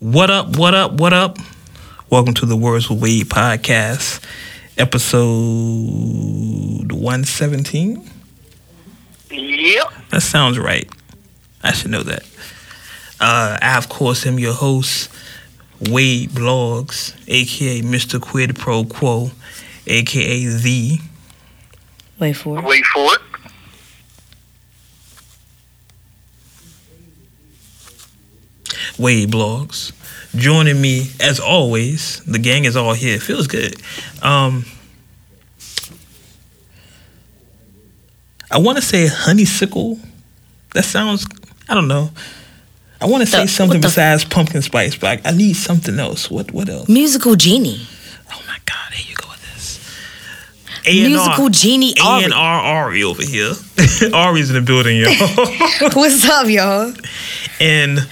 What up, what up, what up? Welcome to the Words with Wade podcast, episode 117. Yep. That sounds right. I should know that. Uh, I, of course, am your host, Wade Blogs, aka Mr. Quid Pro Quo, aka The. Wait for it. Wait for it. Wade Blogs. Joining me, as always, the gang is all here. It feels good. Um, I want to say honeysuckle. That sounds, I don't know. I want to say The- something besides pumpkin spice, but I, I need something else. What What else? Musical genie. Oh my God, here you go. A&R Musical genie A Ari. and R Ari over here. Ari's in the building, y'all. What's up, y'all? and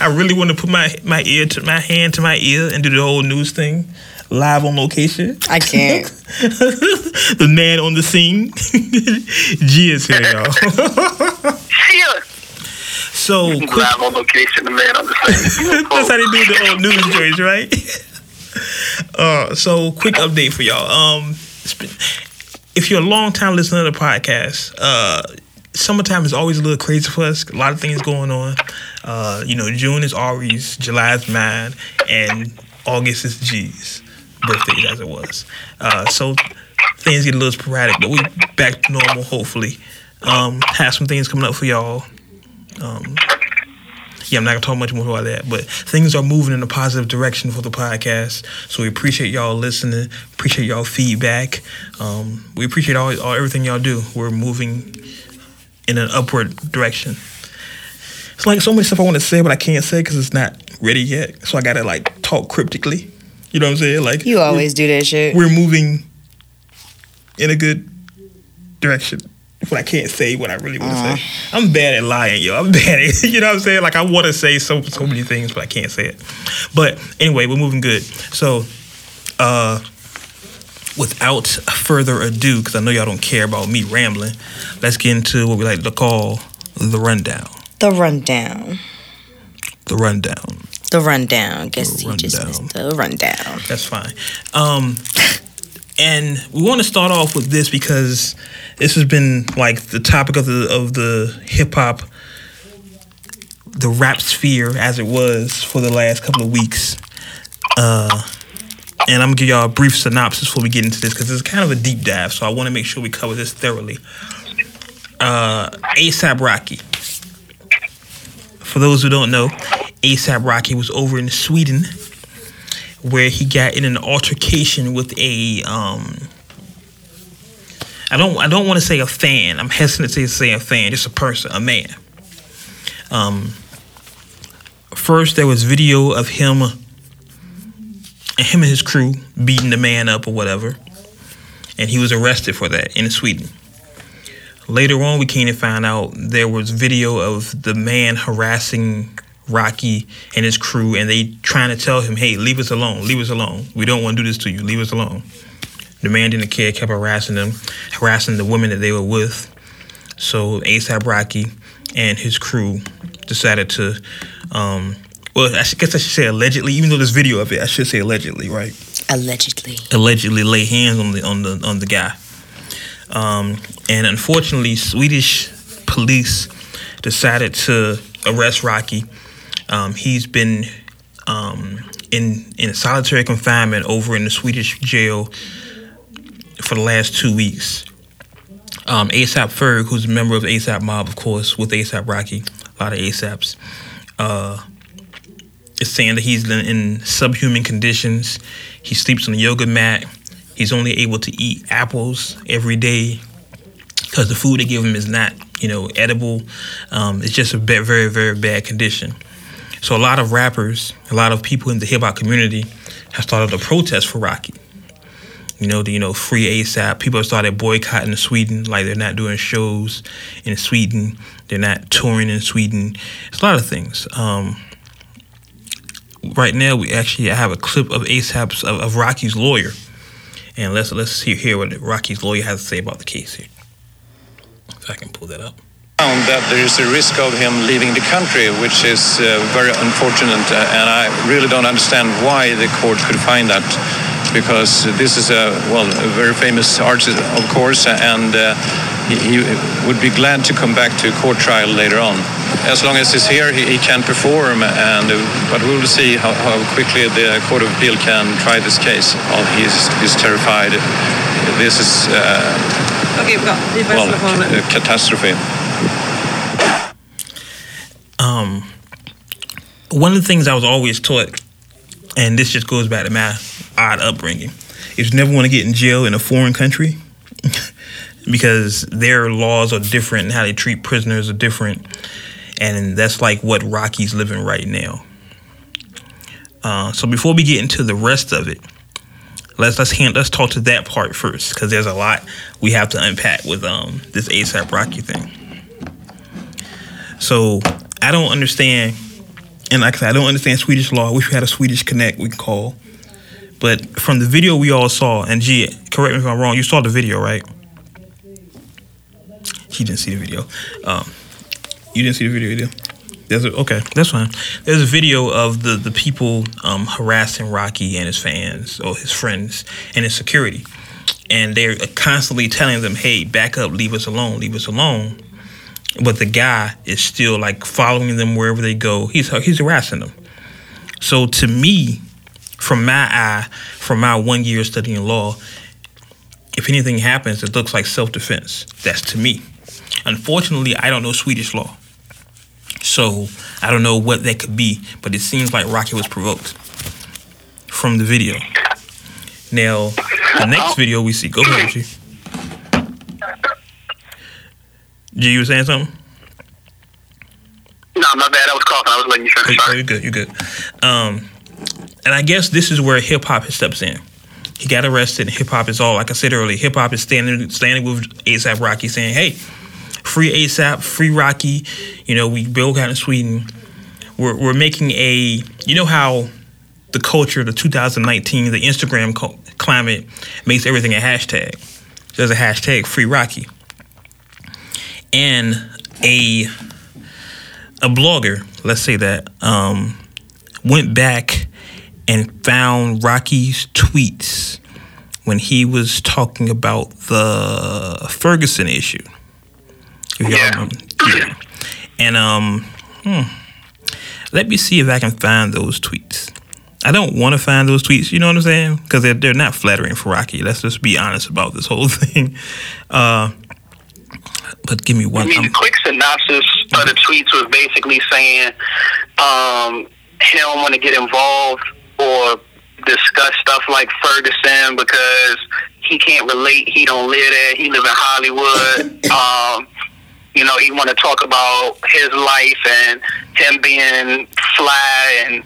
I really want to put my my ear to my hand to my ear and do the whole news thing live on location. I can't. the man on the scene, G is here, y'all. Shit. So quick, Live on location, the man on the scene. that's how they do the old news joints, right? uh, so quick update for y'all. Um, been- if you're a long time listener to the podcast, uh, summertime is always a little crazy for us. A lot of things going on. Uh, you know, June is Ari's, July is mine, and August is G's birthday, as it was. Uh, so things get a little sporadic, but we back to normal, hopefully. Um, have some things coming up for y'all. Um, yeah, I'm not gonna talk much more about that, but things are moving in a positive direction for the podcast. So we appreciate y'all listening, appreciate y'all feedback. Um, we appreciate all, all everything y'all do. We're moving in an upward direction. It's like so much stuff I want to say, but I can't say because it's not ready yet. So I gotta like talk cryptically. You know what I'm saying? Like You always do that shit. we're moving in a good direction. But I can't say what I really want to say. I'm bad at lying, yo. I'm bad at you know what I'm saying. Like I want to say so so many things, but I can't say it. But anyway, we're moving good. So, uh, without further ado, because I know y'all don't care about me rambling, let's get into what we like to call the rundown. The rundown. The rundown. The rundown. Guess The he just missed the rundown. That's fine. Um, and we want to start off with this because this has been like the topic of the of the hip hop, the rap sphere as it was for the last couple of weeks. Uh, and I'm gonna give y'all a brief synopsis before we get into this because it's kind of a deep dive. So I want to make sure we cover this thoroughly. Uh, ASAP Rocky. For those who don't know, ASAP Rocky was over in Sweden where he got in an altercation with a um I don't I don't want to say a fan. I'm hesitant to say a fan, just a person, a man. Um first there was video of him him and his crew beating the man up or whatever. And he was arrested for that in Sweden. Later on we came to find out there was video of the man harassing Rocky and his crew, and they trying to tell him, "Hey, leave us alone. Leave us alone. We don't want to do this to you. Leave us alone." The man didn't care, kept harassing them, harassing the women that they were with. So ASAP Rocky and his crew decided to, um, well, I guess I should say allegedly, even though there's video of it, I should say allegedly, right? Allegedly. allegedly lay hands on the on the on the guy. Um, and unfortunately, Swedish police decided to arrest Rocky. Um, he's been um, in in solitary confinement over in the Swedish jail for the last two weeks. Um, ASAP Ferg, who's a member of ASAP Mob, of course, with ASAP Rocky, a lot of ASAPs, uh, is saying that he's in, in subhuman conditions. He sleeps on a yoga mat. He's only able to eat apples every day because the food they give him is not, you know, edible. Um, it's just a very, very bad condition. So a lot of rappers, a lot of people in the hip hop community have started a protest for Rocky. You know, the, you know, free ASAP. People have started boycotting Sweden, like they're not doing shows in Sweden. They're not touring in Sweden. It's a lot of things. Um, right now, we actually have a clip of ASAP's of, of Rocky's lawyer, and let's let's hear, hear what Rocky's lawyer has to say about the case here. If I can pull that up. That there is a risk of him leaving the country, which is uh, very unfortunate. Uh, and I really don't understand why the court could find that, because this is a well, a very famous artist, of course, and uh, he, he would be glad to come back to a court trial later on. As long as he's here, he, he can perform, and uh, but we will see how, how quickly the Court of Appeal can try this case. Well, he's, he's terrified. This is uh, Okej, bra. Vi börjar well, ställa a catastrophe. Um, one of the things I was always taught, and this just goes back to my odd upbringing, is you never want to get in jail in a foreign country because their laws are different and how they treat prisoners are different. And that's like what Rocky's living right now. Uh, so before we get into the rest of it, let's let's hand, let's talk to that part first because there's a lot we have to unpack with um, this ASAP Rocky thing. So I don't understand, and like I said, I don't understand Swedish law. I wish we had a Swedish connect we can call. But from the video we all saw, and G, correct me if I'm wrong, you saw the video, right? She didn't see the video. Um, you didn't see the video, did? There's a, okay, that's fine. There's a video of the the people um, harassing Rocky and his fans or his friends and his security, and they're constantly telling them, "Hey, back up, leave us alone, leave us alone." But the guy is still like following them wherever they go. He's he's harassing them. So to me, from my eye, from my one year studying law, if anything happens, it looks like self defense. That's to me. Unfortunately, I don't know Swedish law. So I don't know what that could be, but it seems like Rocky was provoked from the video. Now, the next video we see, go ahead, G. G, you were saying something? No, my bad. I was coughing. I was letting you finish. oh, you're good. You're good. Um, and I guess this is where hip hop steps in. He got arrested. Hip hop is all like I said earlier. Hip hop is standing standing with ASAP Rocky, saying, "Hey, free ASAP, free Rocky." You know, we both out in Sweden. We're we're making a. You know how the culture, the 2019, the Instagram climate makes everything a hashtag. There's a hashtag free Rocky, and a a blogger, let's say that, um, went back and found Rocky's tweets when he was talking about the Ferguson issue. Yeah. Yeah. And um, hmm, let me see if I can find those tweets. I don't want to find those tweets, you know what I'm saying? Because they're, they're not flattering for Rocky. Let's just be honest about this whole thing. Uh, but give me I one. mean, I'm- quick synopsis of the tweets was basically saying um, he don't want to get involved or discuss stuff like Ferguson because he can't relate. He don't live there. He live in Hollywood. Um, you know, he want to talk about his life and him being fly and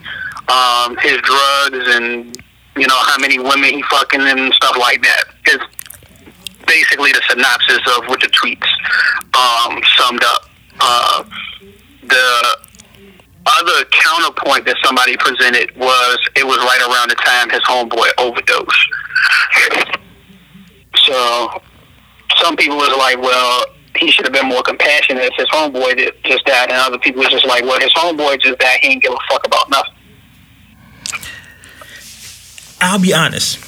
um, his drugs and you know how many women he fucking and stuff like that. It's basically the synopsis of what the tweets um, summed up. Uh, the other counterpoint that somebody presented was it was right around the time his homeboy overdosed. So some people was like, well, he should have been more compassionate if his homeboy did just died, and other people was just like, well, his homeboy just died. He ain't give a fuck about nothing. I'll be honest,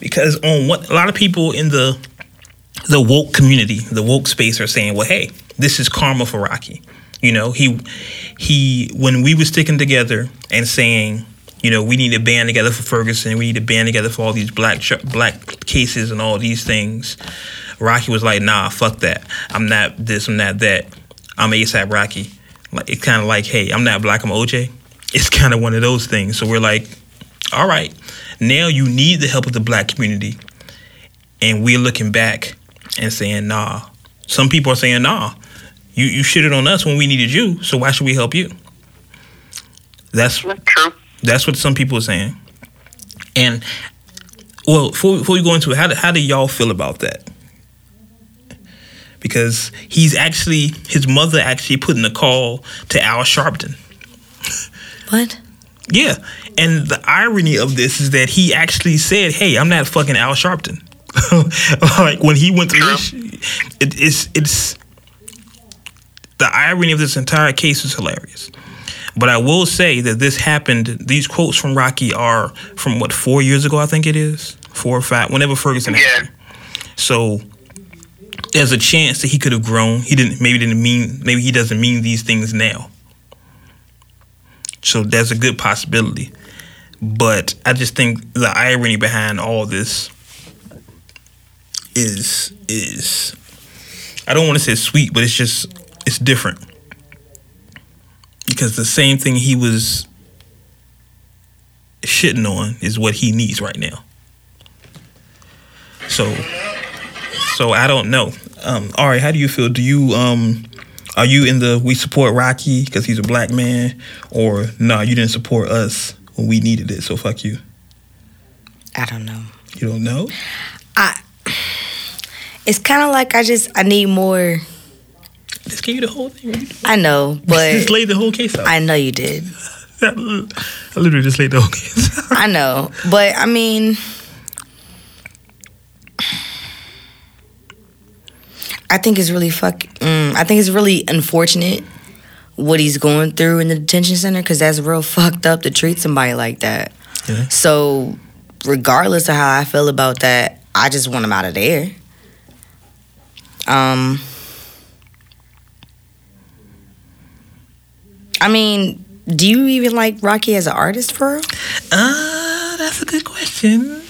because on what a lot of people in the the woke community, the woke space, are saying, "Well, hey, this is karma for Rocky." You know, he he when we were sticking together and saying, you know, we need to band together for Ferguson, we need to band together for all these black black cases and all these things. Rocky was like, "Nah, fuck that. I'm not this. I'm not that. I'm ASAP Rocky." Like it's kind of like, "Hey, I'm not black. I'm OJ." It's kind of one of those things. So we're like, all right, now you need the help of the black community. And we're looking back and saying, nah. Some people are saying, nah, you, you shitted on us when we needed you, so why should we help you? That's True. that's what some people are saying. And well, before, before we go into it, how do, how do y'all feel about that? Because he's actually his mother actually put in a call to Al Sharpton. What? Yeah, and the irony of this is that he actually said, "Hey, I'm not fucking Al Sharpton." like when he went through this, it, it's it's the irony of this entire case is hilarious. But I will say that this happened. These quotes from Rocky are from what four years ago, I think it is four or five. Whenever Ferguson Yeah. happened. So there's a chance that he could have grown. He didn't. Maybe didn't mean. Maybe he doesn't mean these things now. So there's a good possibility. But I just think the irony behind all this is is I don't want to say sweet, but it's just it's different. Because the same thing he was shitting on is what he needs right now. So so I don't know. Um Ari, how do you feel? Do you um are you in the we support Rocky because he's a black man or no, you didn't support us when we needed it, so fuck you. I don't know. You don't know? I. It's kind of like I just I need more. Just give you the whole thing. What you doing? I know, but just laid the whole case out. I know you did. I literally just laid the whole case out. I know, but I mean, I think it's really fuck. Mm, I think it's really unfortunate what he's going through in the detention center because that's real fucked up to treat somebody like that. Yeah. So, regardless of how I feel about that, I just want him out of there. Um, I mean, do you even like Rocky as an artist for real? Uh, that's a good question.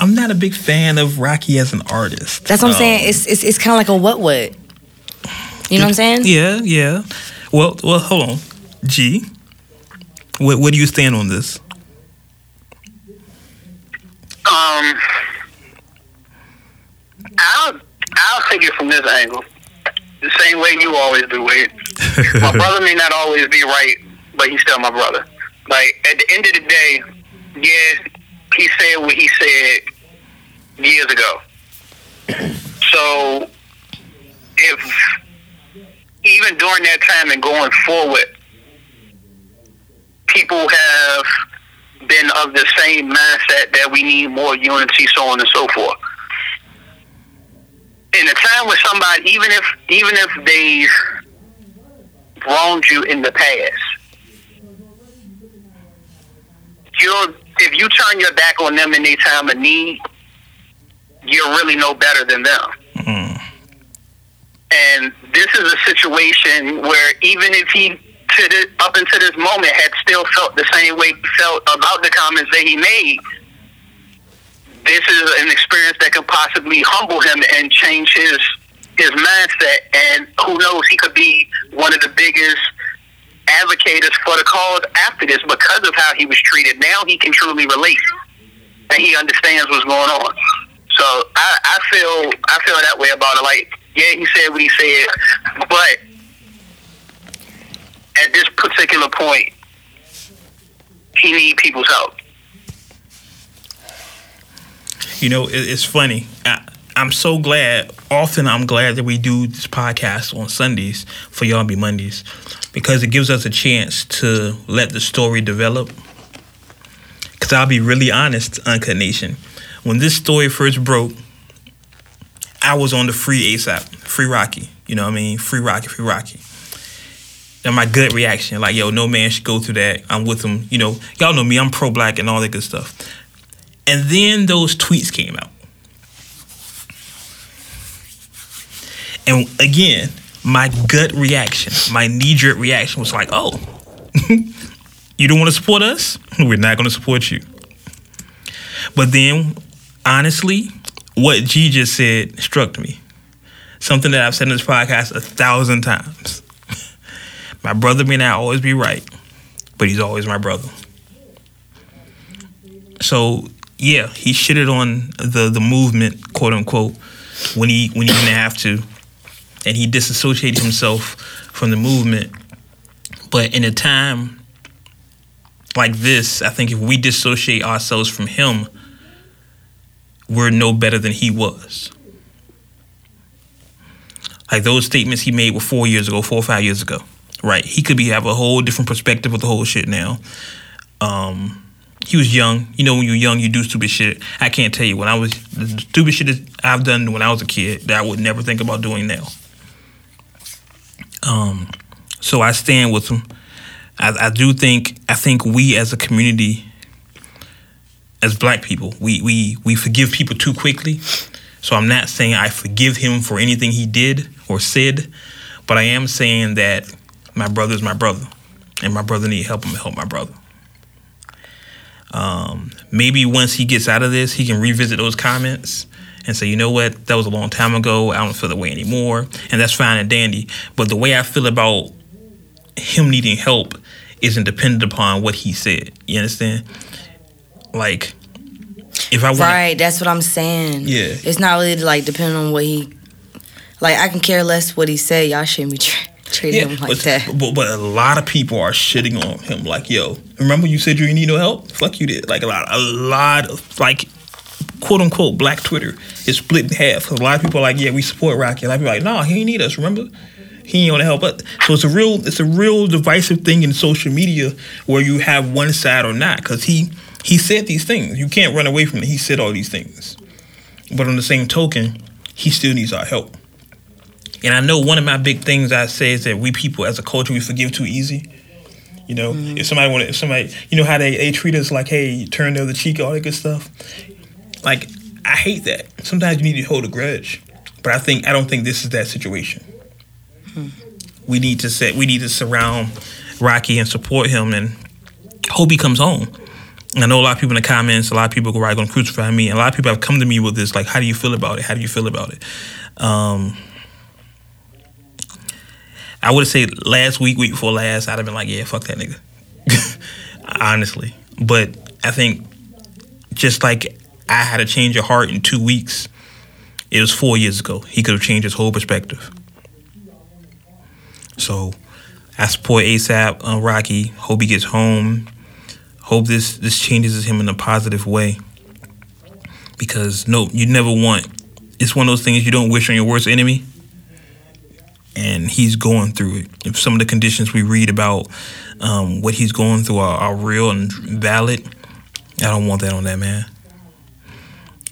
I'm not a big fan of Rocky as an artist. That's what I'm Um, saying. It's it's, it's kind of like a what what. You know what I'm saying? Yeah, yeah. Well, well, hold on. G, where, where do you stand on this? Um, I'll I'll take it from this angle, the same way you always do. Wade. my brother may not always be right, but he's still my brother. Like at the end of the day, yeah, he said what he said years ago. So if even during that time and going forward, people have been of the same mindset that we need more unity, so on and so forth. In a time with somebody, even if even if they've wronged you in the past, you're if you turn your back on them in their time of need, you're really no better than them. Mm. And this is a situation where even if he to the, up until this moment had still felt the same way he felt about the comments that he made, this is an experience that could possibly humble him and change his his mindset. And who knows, he could be one of the biggest advocates for the cause after this because of how he was treated. Now he can truly relate and he understands what's going on. So I, I feel I feel that way about it. Like, yeah, he said what he said, but at this particular point, he need people's help. You know, it, it's funny. I, I'm so glad. Often, I'm glad that we do this podcast on Sundays for y'all be Mondays because it gives us a chance to let the story develop. Because I'll be really honest, Uncut Nation. When this story first broke, I was on the free ASAP, free Rocky. You know what I mean? Free Rocky, free Rocky. And my gut reaction, like, yo, no man should go through that. I'm with him. You know, y'all know me, I'm pro black and all that good stuff. And then those tweets came out. And again, my gut reaction, my knee jerk reaction was like, oh, you don't want to support us? We're not going to support you. But then, honestly, what G just said struck me. Something that I've said in this podcast a thousand times. My brother may not always be right, but he's always my brother. So yeah, he shitted on the the movement, quote unquote, when he when he didn't have to, and he disassociated himself from the movement. But in a time like this, I think if we dissociate ourselves from him, we're no better than he was. Like those statements he made were four years ago, four or five years ago. Right. He could be have a whole different perspective of the whole shit now. Um he was young. You know, when you're young, you do stupid shit. I can't tell you when I was the stupid shit that I've done when I was a kid that I would never think about doing now. Um, so I stand with him. I, I do think I think we as a community, as black people, we we we forgive people too quickly. So I'm not saying I forgive him for anything he did or said, but I am saying that my brother is my brother, and my brother need help. him to help my brother. Um, maybe once he gets out of this, he can revisit those comments and say, you know what, that was a long time ago. I don't feel the way anymore, and that's fine and dandy. But the way I feel about him needing help isn't dependent upon what he said. You understand? Like, if I want, Right, that's what I'm saying. Yeah. It's not really like depending on what he like I can care less what he said. Y'all shouldn't be tra- treating him like but, that. But, but a lot of people are shitting on him. Like, yo, remember you said you didn't need no help? Fuck you did. Like a lot, a lot of like, quote unquote, black Twitter is split in half. 'Cause a lot of people are like, yeah, we support Rocky. A lot of people are like, no, he ain't need us. Remember, he ain't want to help us. So it's a real, it's a real divisive thing in social media where you have one side or not. Because he he said these things. You can't run away from it. He said all these things. But on the same token, he still needs our help. And I know one of my big things I say is that we people as a culture we forgive too easy. You know, if somebody want, if somebody, you know how they, they treat us like, hey, turn the other cheek, all that good stuff. Like, I hate that. Sometimes you need to hold a grudge, but I think I don't think this is that situation. We need to set, we need to surround Rocky and support him, and hope he comes home. And I know a lot of people in the comments, a lot of people are going to crucify me, and a lot of people have come to me with this, like, how do you feel about it? How do you feel about it? Um, I would have said last week, week before last, I'd have been like, yeah, fuck that nigga. Honestly. But I think just like I had to change your heart in two weeks, it was four years ago. He could have changed his whole perspective. So I support ASAP uh, Rocky. Hope he gets home. Hope this this changes him in a positive way. Because no, you never want. It's one of those things you don't wish on your worst enemy and he's going through it. If some of the conditions we read about um, what he's going through are, are real and valid, I don't want that on that man.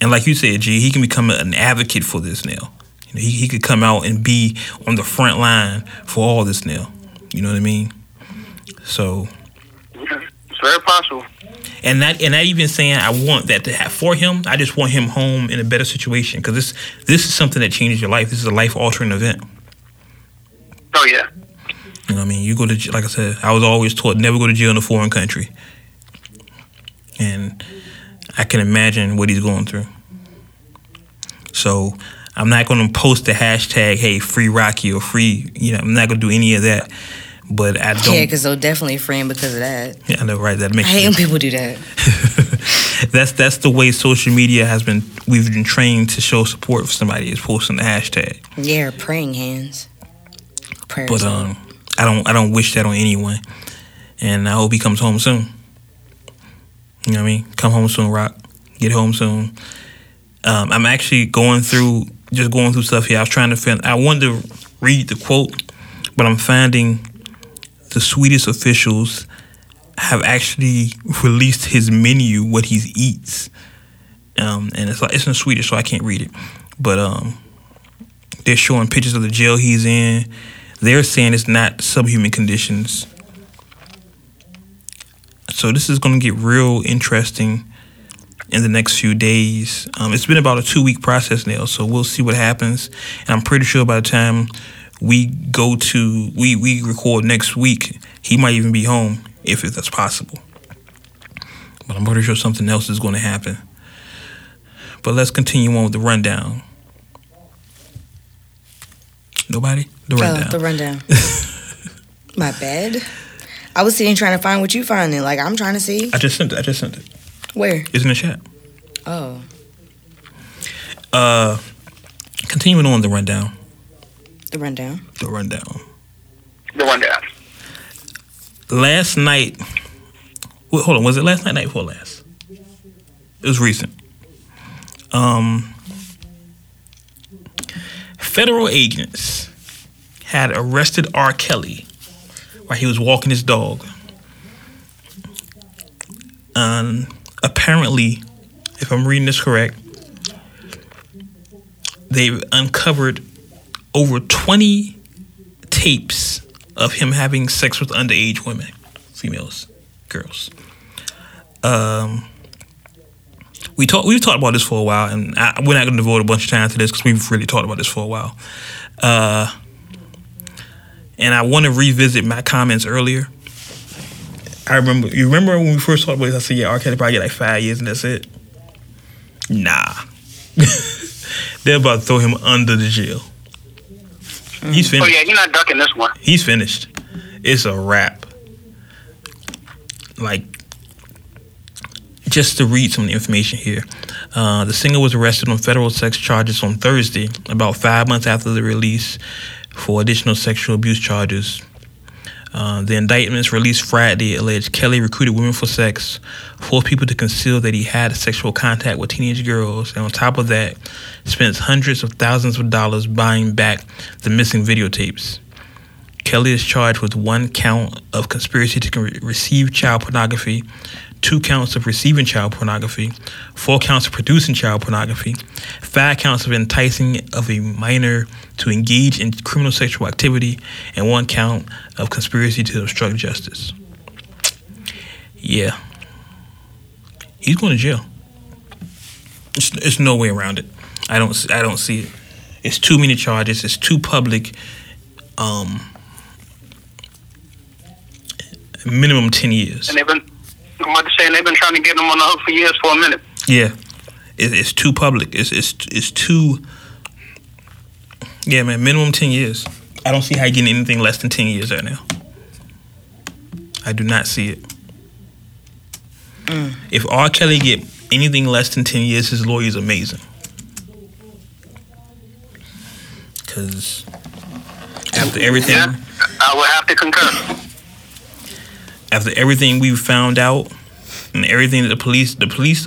And like you said, G, he can become an advocate for this now. You know, he, he could come out and be on the front line for all this now. You know what I mean? So, It's very possible. and not and not even saying I want that to have for him. I just want him home in a better situation because this this is something that changes your life. This is a life altering event. Oh yeah. You know what I mean? You go to, j- like I said, I was always taught never go to jail in a foreign country. And I can imagine what he's going through. So I'm not going to post the hashtag, hey, free Rocky or free, you know, I'm not going to do any of that. But I don't. Yeah, because they'll definitely free him because of that. Yeah, I know, right? That makes. I makes hate when people do that. that's that's the way social media has been. We've been trained to show support for somebody is posting the hashtag. Yeah, praying hands. Prayers. But um, I don't I don't wish that on anyone, and I hope he comes home soon. You know what I mean? Come home soon, Rock. Get home soon. Um, I'm actually going through just going through stuff here. I was trying to find. I wanted to read the quote, but I'm finding the Swedish officials have actually released his menu, what he eats, um, and it's like it's in Swedish, so I can't read it. But um, they're showing pictures of the jail he's in. They're saying it's not subhuman conditions. So this is going to get real interesting in the next few days. Um, it's been about a two week process now, so we'll see what happens. And I'm pretty sure by the time we go to we we record next week, he might even be home if that's possible. But I'm pretty sure something else is going to happen. But let's continue on with the rundown. Nobody? The Oh, rundown. the rundown. My bed. I was sitting trying to find what you finding. Like I'm trying to see I just sent it. I just sent it. where. It's in the chat. Oh, Uh, continuing on the rundown. the rundown. The rundown. The one down. Last night. Wait, hold on. Was it last night? Night before last. It was recent. Um, federal agents had arrested R. Kelly while he was walking his dog. Um, apparently, if I'm reading this correct, they've uncovered over 20 tapes of him having sex with underage women, females, girls. Um, we talked. We've talked about this for a while, and I, we're not going to devote a bunch of time to this because we've really talked about this for a while. Uh, and I want to revisit my comments earlier. I remember. You remember when we first talked about this? I said, "Yeah, R. Kelly probably get like five years, and that's it." Nah, they're about to throw him under the jail. He's finished. Oh yeah, you're not ducking this one. He's finished. It's a wrap. Like, just to read some of the information here. Uh, the singer was arrested on federal sex charges on Thursday, about five months after the release, for additional sexual abuse charges. Uh, the indictments released Friday alleged Kelly recruited women for sex, forced people to conceal that he had sexual contact with teenage girls, and on top of that, spent hundreds of thousands of dollars buying back the missing videotapes. Kelly is charged with one count of conspiracy to receive child pornography, two counts of receiving child pornography, four counts of producing child pornography, five counts of enticing of a minor to engage in criminal sexual activity, and one count of conspiracy to obstruct justice. Yeah. He's going to jail. There's, there's no way around it. I don't. I don't see it. It's too many charges. It's too public. Um, minimum ten years. And they've been, I'm about to they've been trying to get him on the hook for years for a minute. Yeah, it, it's too public. It's it's it's too. Yeah, man. Minimum ten years. I don't see how you getting anything less than ten years right now. I do not see it. Mm. If R. Kelly get anything less than ten years, his lawyer is amazing. Cause after everything, Yeah, I would have to concur. After everything we've found out and everything that the police the police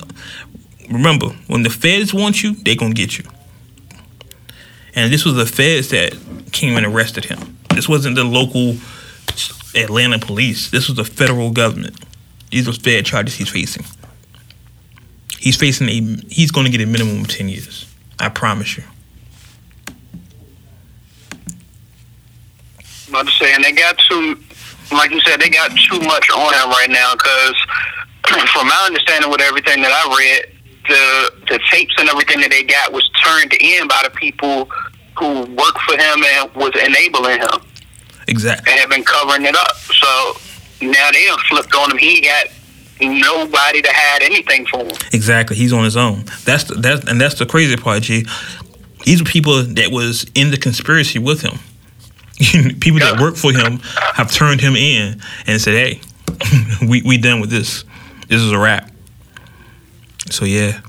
remember when the feds want you they gonna get you. And this was the feds that came and arrested him. This wasn't the local atlanta police. This was the federal government. These are fed charges he's facing. He's facing a he's gonna get a minimum of 10 years. I promise you. I'm about to say, and they got too, like you said, they got too much on him right now. Because from my understanding, with everything that I read, the the tapes and everything that they got was turned in by the people who worked for him and was enabling him exactly and have been covering it up. So now they have flipped on him. He got nobody to hide anything for him. Exactly, he's on his own. That's the, that's and that's the crazy part, G. These are people that was in the conspiracy with him. People that work for him have turned him in and said, "Hey, we we done with this. This is a wrap." So yeah,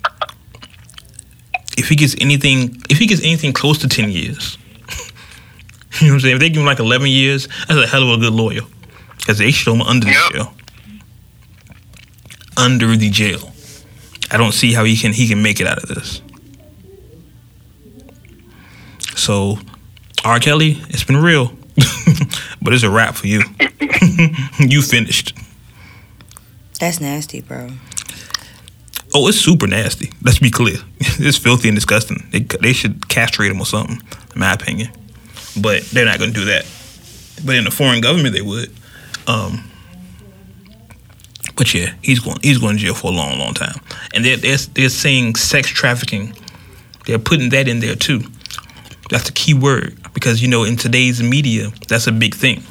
if he gets anything, if he gets anything close to ten years, you know what I'm saying? If they give him like eleven years, that's a hell of a good lawyer, because they show him under Yep. the jail. Under the jail. I don't see how he can he can make it out of this. So, R. Kelly, it's been real, but it's a wrap for you. you finished. That's nasty, bro. Oh, it's super nasty. Let's be clear. It's filthy and disgusting. They they should castrate him or something, in my opinion. But they're not going to do that. But in a foreign government, they would. Um, but yeah, he's going he's going to jail for a long, long time. And they're they're, they're saying sex trafficking. They're putting that in there too. That's the key word because you know in today's media, that's a big thing.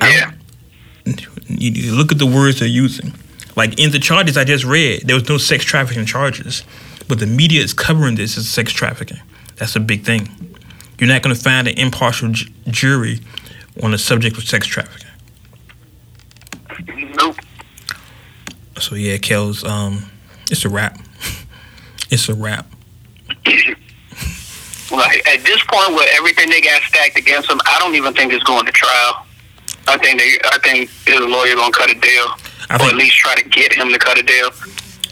Yeah. you, look at the words they're using. Like in the charges I just read, there was no sex trafficking charges, but the media is covering this as sex trafficking. That's a big thing. You're not going to find an impartial ju- jury on the subject of sex trafficking. Nope. So yeah, Kel's, um, it's a wrap. it's a wrap. Like at this point, with everything they got stacked against him, I don't even think it's going to trial. I think they, I think his lawyer gonna cut a deal, I or think- at least try to get him to cut a deal.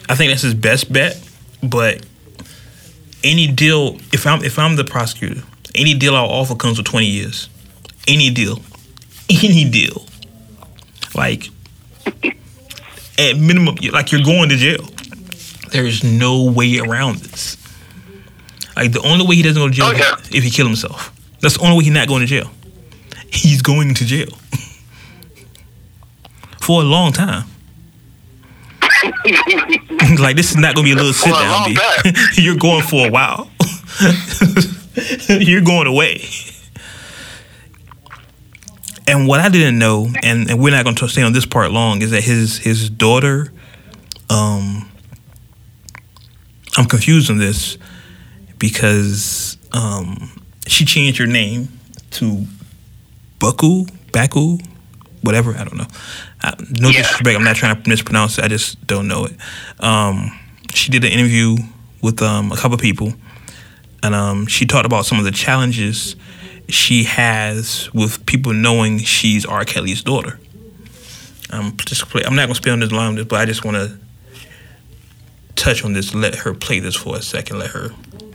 I think that's his best bet. But any deal, if I'm if I'm the prosecutor, any deal I'll offer comes with 20 years. Any deal, any deal, like at minimum, like you're going to jail. There is no way around this. Like the only way he doesn't go to jail is if he kill himself. That's the only way he's not going to jail. he's going to jail for a long time. like this is not gonna be a little sit down. long B. time. You're going for a while. You're going away. And what I didn't know, and, and we're not going to stay on this part long, is that his his daughter, um, I'm confused on this because um, she changed her name to Baku, Baku, whatever. I don't know. I, no Yeah. disrespect. I'm not trying to mispronounce it. I just don't know it. Um, she did an interview with um, a couple people, and um, she talked about some of the challenges she has with people knowing she's R. Kelly's daughter. Um, just play, I'm not gonna spend on this line, on this, but I just want to touch on this. Let her play this for a second. Let her.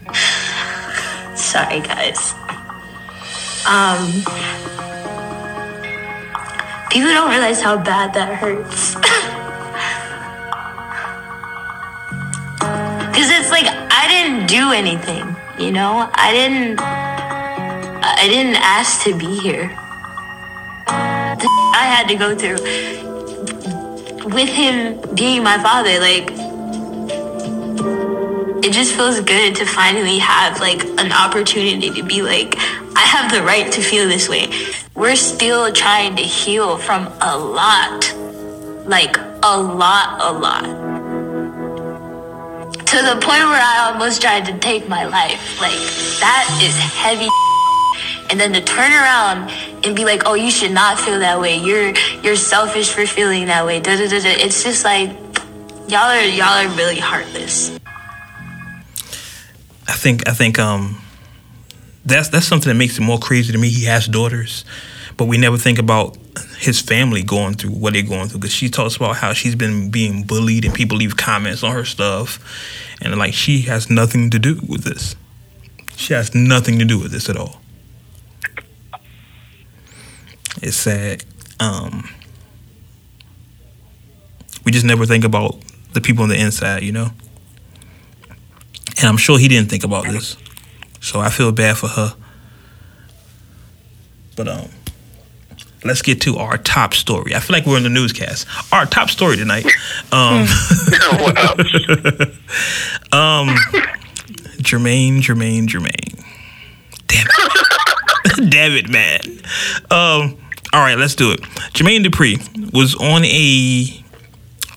Sorry, guys. Um, people don't realize how bad that hurts. Cause it's like I didn't do anything, you know. I didn't. I didn't ask to be here. The I had to go through with him being my father, like it just feels good to finally have like an opportunity to be like i have the right to feel this way. We're still trying to heal from a lot like a lot a lot. To the point where i almost tried to take my life. Like that is heavy. And then to turn around and be like oh you should not feel that way. You're you're selfish for feeling that way. Da, da, da, da. it's just like y'all are y'all are really heartless I think I think um that's that's something that makes it more crazy to me. He has daughters, but we never think about his family going through what they're going through. Because she talks about how she's been being bullied and people leave comments on her stuff, and like she has nothing to do with this. She has nothing to do with this at all. It's sad. Um, we just never think about the people on the inside, you know. And I'm sure he didn't think about this. So I feel bad for her. But um let's get to our top story. I feel like we're in the newscast. Our top story tonight. Um um Jermaine, Jermaine, Jermaine. Damn it. Damn it, man. Um all right, let's do it. Jermaine Dupri was on a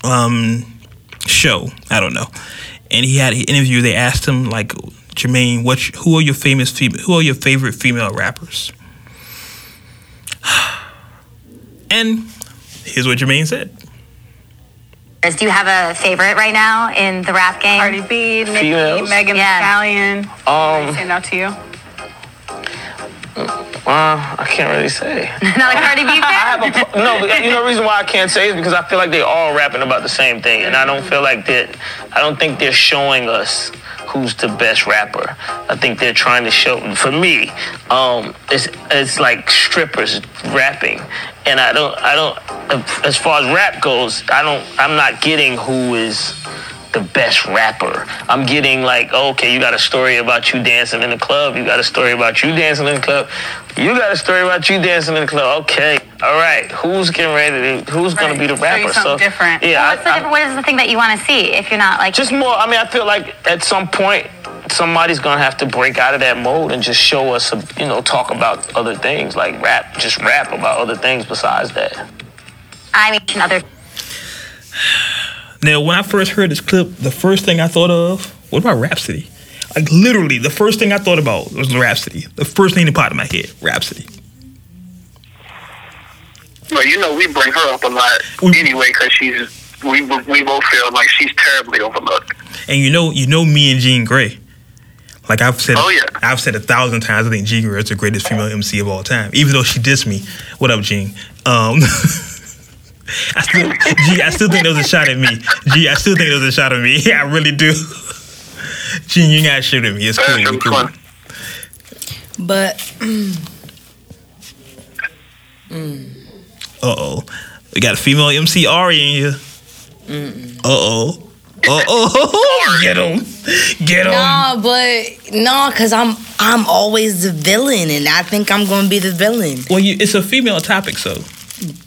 um show, I don't know. And he had an interview. They asked him like, Jermaine, what? Who are your famous female? Who are your favorite female rappers? And here's what Jermaine said. Do you have a favorite right now in the rap game? Cardi B, Nicki, Females? Megan Thee Yeah. Stallion. Um, Stand out to you. Uh, I can't really say. Not a Cardi B I have fan? a, no, you know the reason why I can't say is because I feel like they all rapping about the same thing, and I don't feel like that. I don't think they're showing us who's the best rapper. I think they're trying to show. For me, um, it's it's like strippers rapping, and I don't I don't. As far as rap goes, I don't. I'm not getting who is the best rapper. I'm getting like, okay, you got a story about you dancing in the club. You got a story about you dancing in the club. You got a story about you dancing in the club. Okay, all right. Who's getting ready to? Who's gonna be the Right. Show you rapper? so different. Yeah, What's the I- I- different, what is the thing that you want to see if you're not like just more. I mean, I feel like at some point somebody's gonna have to break out of that mode and just show us, a, you know, talk about other things like rap, just rap about other things besides that. I mean other Now, when I first heard this clip, the first thing I thought of, what about Rapsody? Like literally, the first thing I thought about was Rapsody. The first thing that popped in my head, Rapsody. Well, you know, we bring her up a lot We- anyway because she's we we both feel like she's terribly overlooked. And you know, you know me and Jean Grae. Like I've said, Oh, yeah. I've said a thousand times. I think Jean Grae is the greatest female MC of all time. Even though she dissed me. What up, Jean? Um, I still, G, I still think there was a shot at me. G, I still think there was a shot at me. I really do. Jean, you got to shoot at me. It's cool. That's We cool. fun. But Uh oh. We got a female MC Ari in here. Uh oh. Uh oh. Get him. Get him. nah, but no, cause I'm I'm always the villain, and I think I'm going to be the villain. Well, you, it's a female topic, so.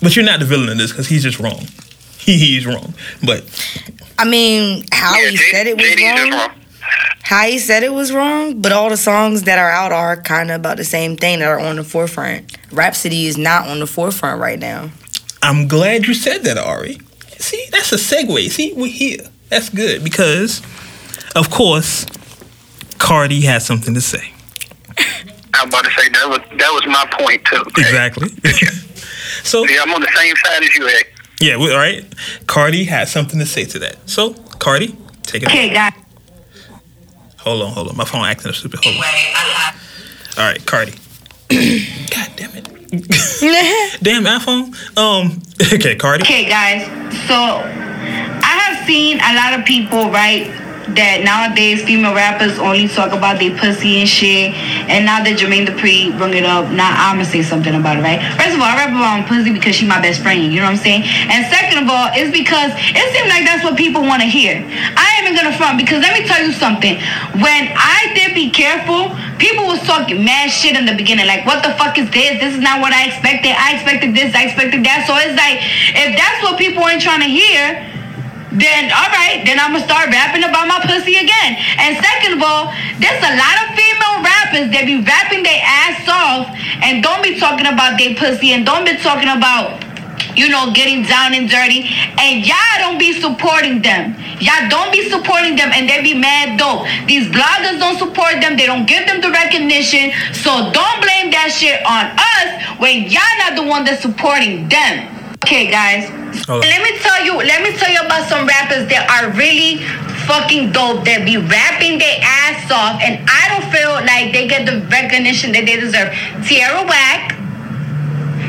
But you're not the villain in this because he's just wrong. He, he's wrong. But I mean, how Yeah, he J- said it was JD's just wrong. Wrong. How he said it was wrong, but all the songs that are out are kind of about the same thing that are on the forefront. Rapsody is not on the forefront right now. I'm glad you said that, Ari. See, that's a segue. See, we're here. That's good because, of course, Cardi has something to say. I'm about to say that was that was my point too. Exactly. so Yeah, I'm on the same side as you, Ed. yeah, we, all right. Cardi has something to say to that. So Cardi, take it. Okay, guys. Hold on, hold on. My phone acting stupid. Hold on. All right, Cardi. God damn it. damn iPhone. Um. Okay, Cardi. Okay, guys. So I have seen a lot of people, right, that nowadays female rappers only talk about their pussy and shit. And now that Jermaine Dupri bring it up, now I'ma say something about it, right? First of all, I rap about my pussy because she my best friend. You know what I'm saying? And second of all, it's because it seems like that's what people want to hear. I ain't even gonna front because let me tell you something. When I did be careful, people was talking mad shit in the beginning. Like, what the fuck is this? This is not what I expected. I expected this. I expected that. So it's like, if that's what people ain't trying to hear, then all right, then I'm gonna start rapping about my pussy again. And second of all, there's a lot of female rappers that be rapping their ass off and don't be talking about their pussy and don't be talking about you know, getting down and dirty, and y'all don't be supporting them. Y'all don't be supporting them, and they be mad dope. These bloggers don't support them. They don't give them the recognition. So don't blame that shit on us when y'all not the one that's supporting them. Okay, guys. Hold on. Let me tell you. Let me tell you about some rappers that are really fucking dope. That be rapping their ass off, and I don't feel like they get the recognition that they deserve. Tierra Whack.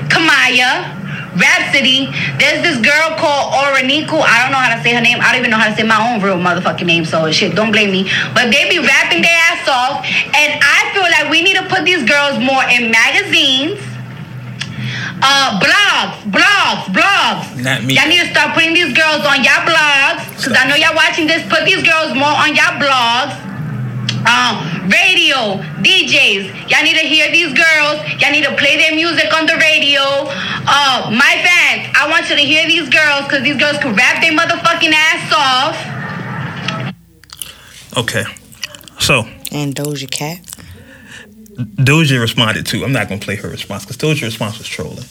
Kamaiyah, Rapsody. There's this girl called Oraniku. I don't know how to say her name. I don't even know how to say my own real motherfucking name. So shit, don't blame me. But they be rapping their ass off, and I feel like we need to put these girls more in magazines. Uh, blogs, blogs, blogs. Not me. Y'all need to start putting these girls on y'all blogs. Cause I know y'all watching this. Put these girls more on y'all blogs um, radio, DJs. Y'all need to hear these girls. Y'all need to play their music on the radio. Uh, my fans, I want you to hear these girls because these girls can rap their motherfucking ass off. Okay. So And Doja Cat. Doja responded too. I'm not gonna play her response because Doja response was trolling.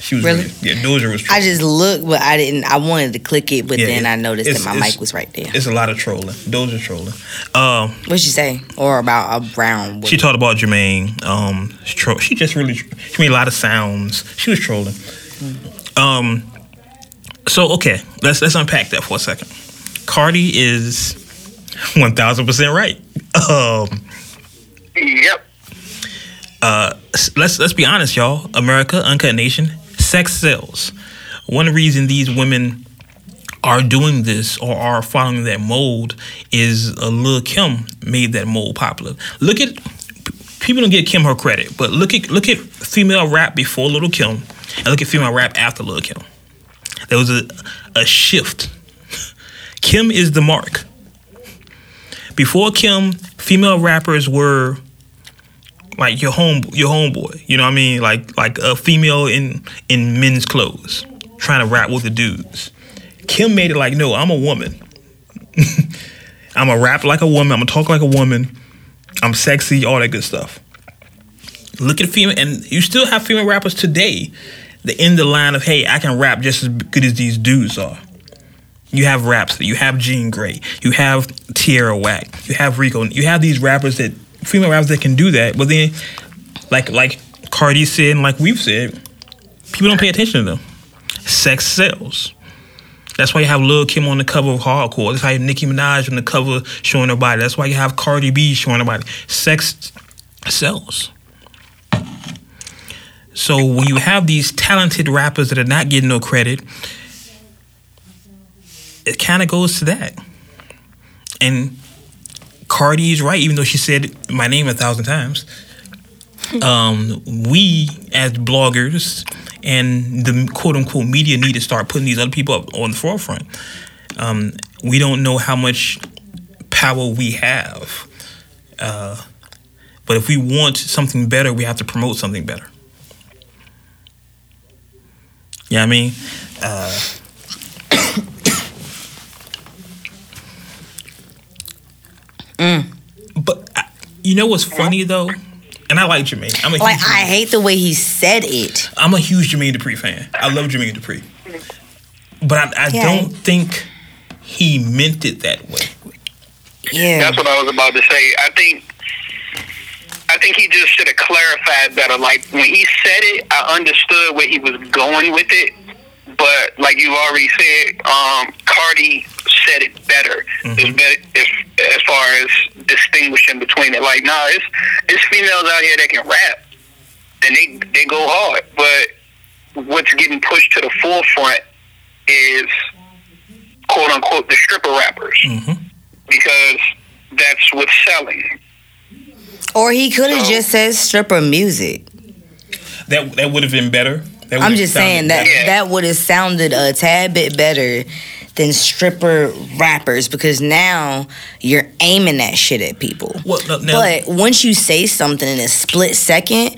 She was Really? really, yeah. Doja was. Trolling. I just looked, but I didn't. I wanted to click it, but Yeah, then it- I noticed it's- that my mic was right there. It's a lot of trolling. Doja trolling. Um, What'd she say? Or about a brown? she talked about Jermaine. Um, she, tro- she just really she made a lot of sounds. She was trolling. Um, so okay, let's let's unpack that for a second. Cardi is one thousand percent right. Um, Yep. Uh, let's let's be honest, y'all. America, Uncut Nation, sex sells. One reason these women are doing this or are following that mold is uh, Lil Kim made that mold popular. Look at people don't give Kim her credit, but look at look at female rap before Little Kim, and look at female rap after Lil Kim. There was a a shift. Kim is the mark. Before Kim, female rappers were like your home your homeboy. You know what I mean? Like like a female in in men's clothes trying to rap with the dudes. Kim made it like, no, I'm a woman. I'm a rap like a woman. I'm gonna talk like a woman. I'm sexy, all that good stuff. Look at female, and you still have female rappers today that in the line of, hey, I can rap just as good as these dudes are. You have Rapsody, you have Jean Grae, you have Tierra Whack, you have Rico, you have these rappers that female rappers that can do that, but then like like Cardi said and like we've said, people don't pay attention to them. Sex sells. That's why you have Lil Kim on the cover of Hardcore. That's why you have Nicki Minaj on the cover showing her body. That's why you have Cardi B showing her body. Sex sells. So when you have these talented rappers that are not getting no credit, it kind of goes to that. And Cardi is right, even though she said my name a thousand times. um, we as bloggers and the quote unquote media need to start putting these other people up on the forefront. Um, we don't know how much power we have. Uh, But if we want something better, we have to promote something better. Yeah, you know I mean, uh, Mm. but I, you know what's funny though, and I like Jermaine. I'm a Like huge, I hate the way he said it. I'm a huge Jermaine Dupri fan. I love Jermaine Dupri, but I, I Yeah. don't think he meant it that way. Yeah. That's what I was about to say. I think I think he just should have clarified better. Like when he said it, I understood where he was going with it. But like you already said, um, Cardi said it better. It's mm-hmm. better as, as far as distinguishing between it. Like, nah, it's it's females out here that can rap and they they go hard. But what's getting pushed to the forefront is quote unquote the stripper rappers mm-hmm. because that's what's selling. Or he could have just said stripper music. That that would have been better. I'm just saying that better. that would have sounded a tad bit better than stripper rappers because now you're aiming that shit at people. Well, no, now- but once you say something in a split second,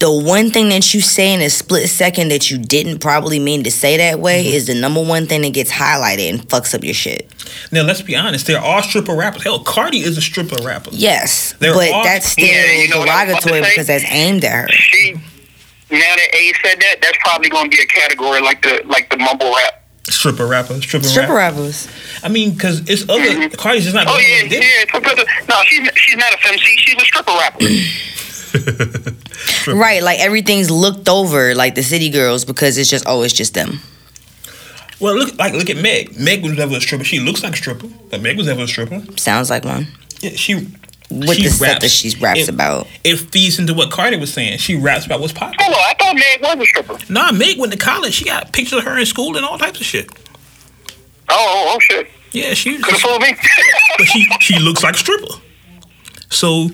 the one thing that you say in a split second that you didn't probably mean to say that way Mm-hmm. is the number one thing that gets highlighted and fucks up your shit. Now let's be honest. There are stripper rappers. Hell, Cardi is a stripper rapper. Yes, There but are- that's still Yeah, you know what I was about to derogatory because that's aimed at her. She now that A said that, that's probably going to be a category like the like the mumble rap. Stripper rapper. Stripper, Stripper rapper. rappers. I mean, because it's other. Cardi's just not. Oh only yeah, one that yeah. Professor- No, she's she's not a femc. She's a stripper rapper. Right, like everything's looked over, like the city girls, because it's just oh, it's just them. Well, look like look at Meg. Meg was never a stripper. She looks like a stripper, but Meg was never a stripper. Sounds like one. Yeah, she With she the stuff that she raps it, about. It feeds into what Cardi was saying. She raps about what's popular. Hold on, I thought Meg was a stripper. Nah, Meg went to college. She got pictures of her in school and all types of shit. Oh, oh, oh shit. Yeah, she. Could have me. but she she looks like a stripper. So,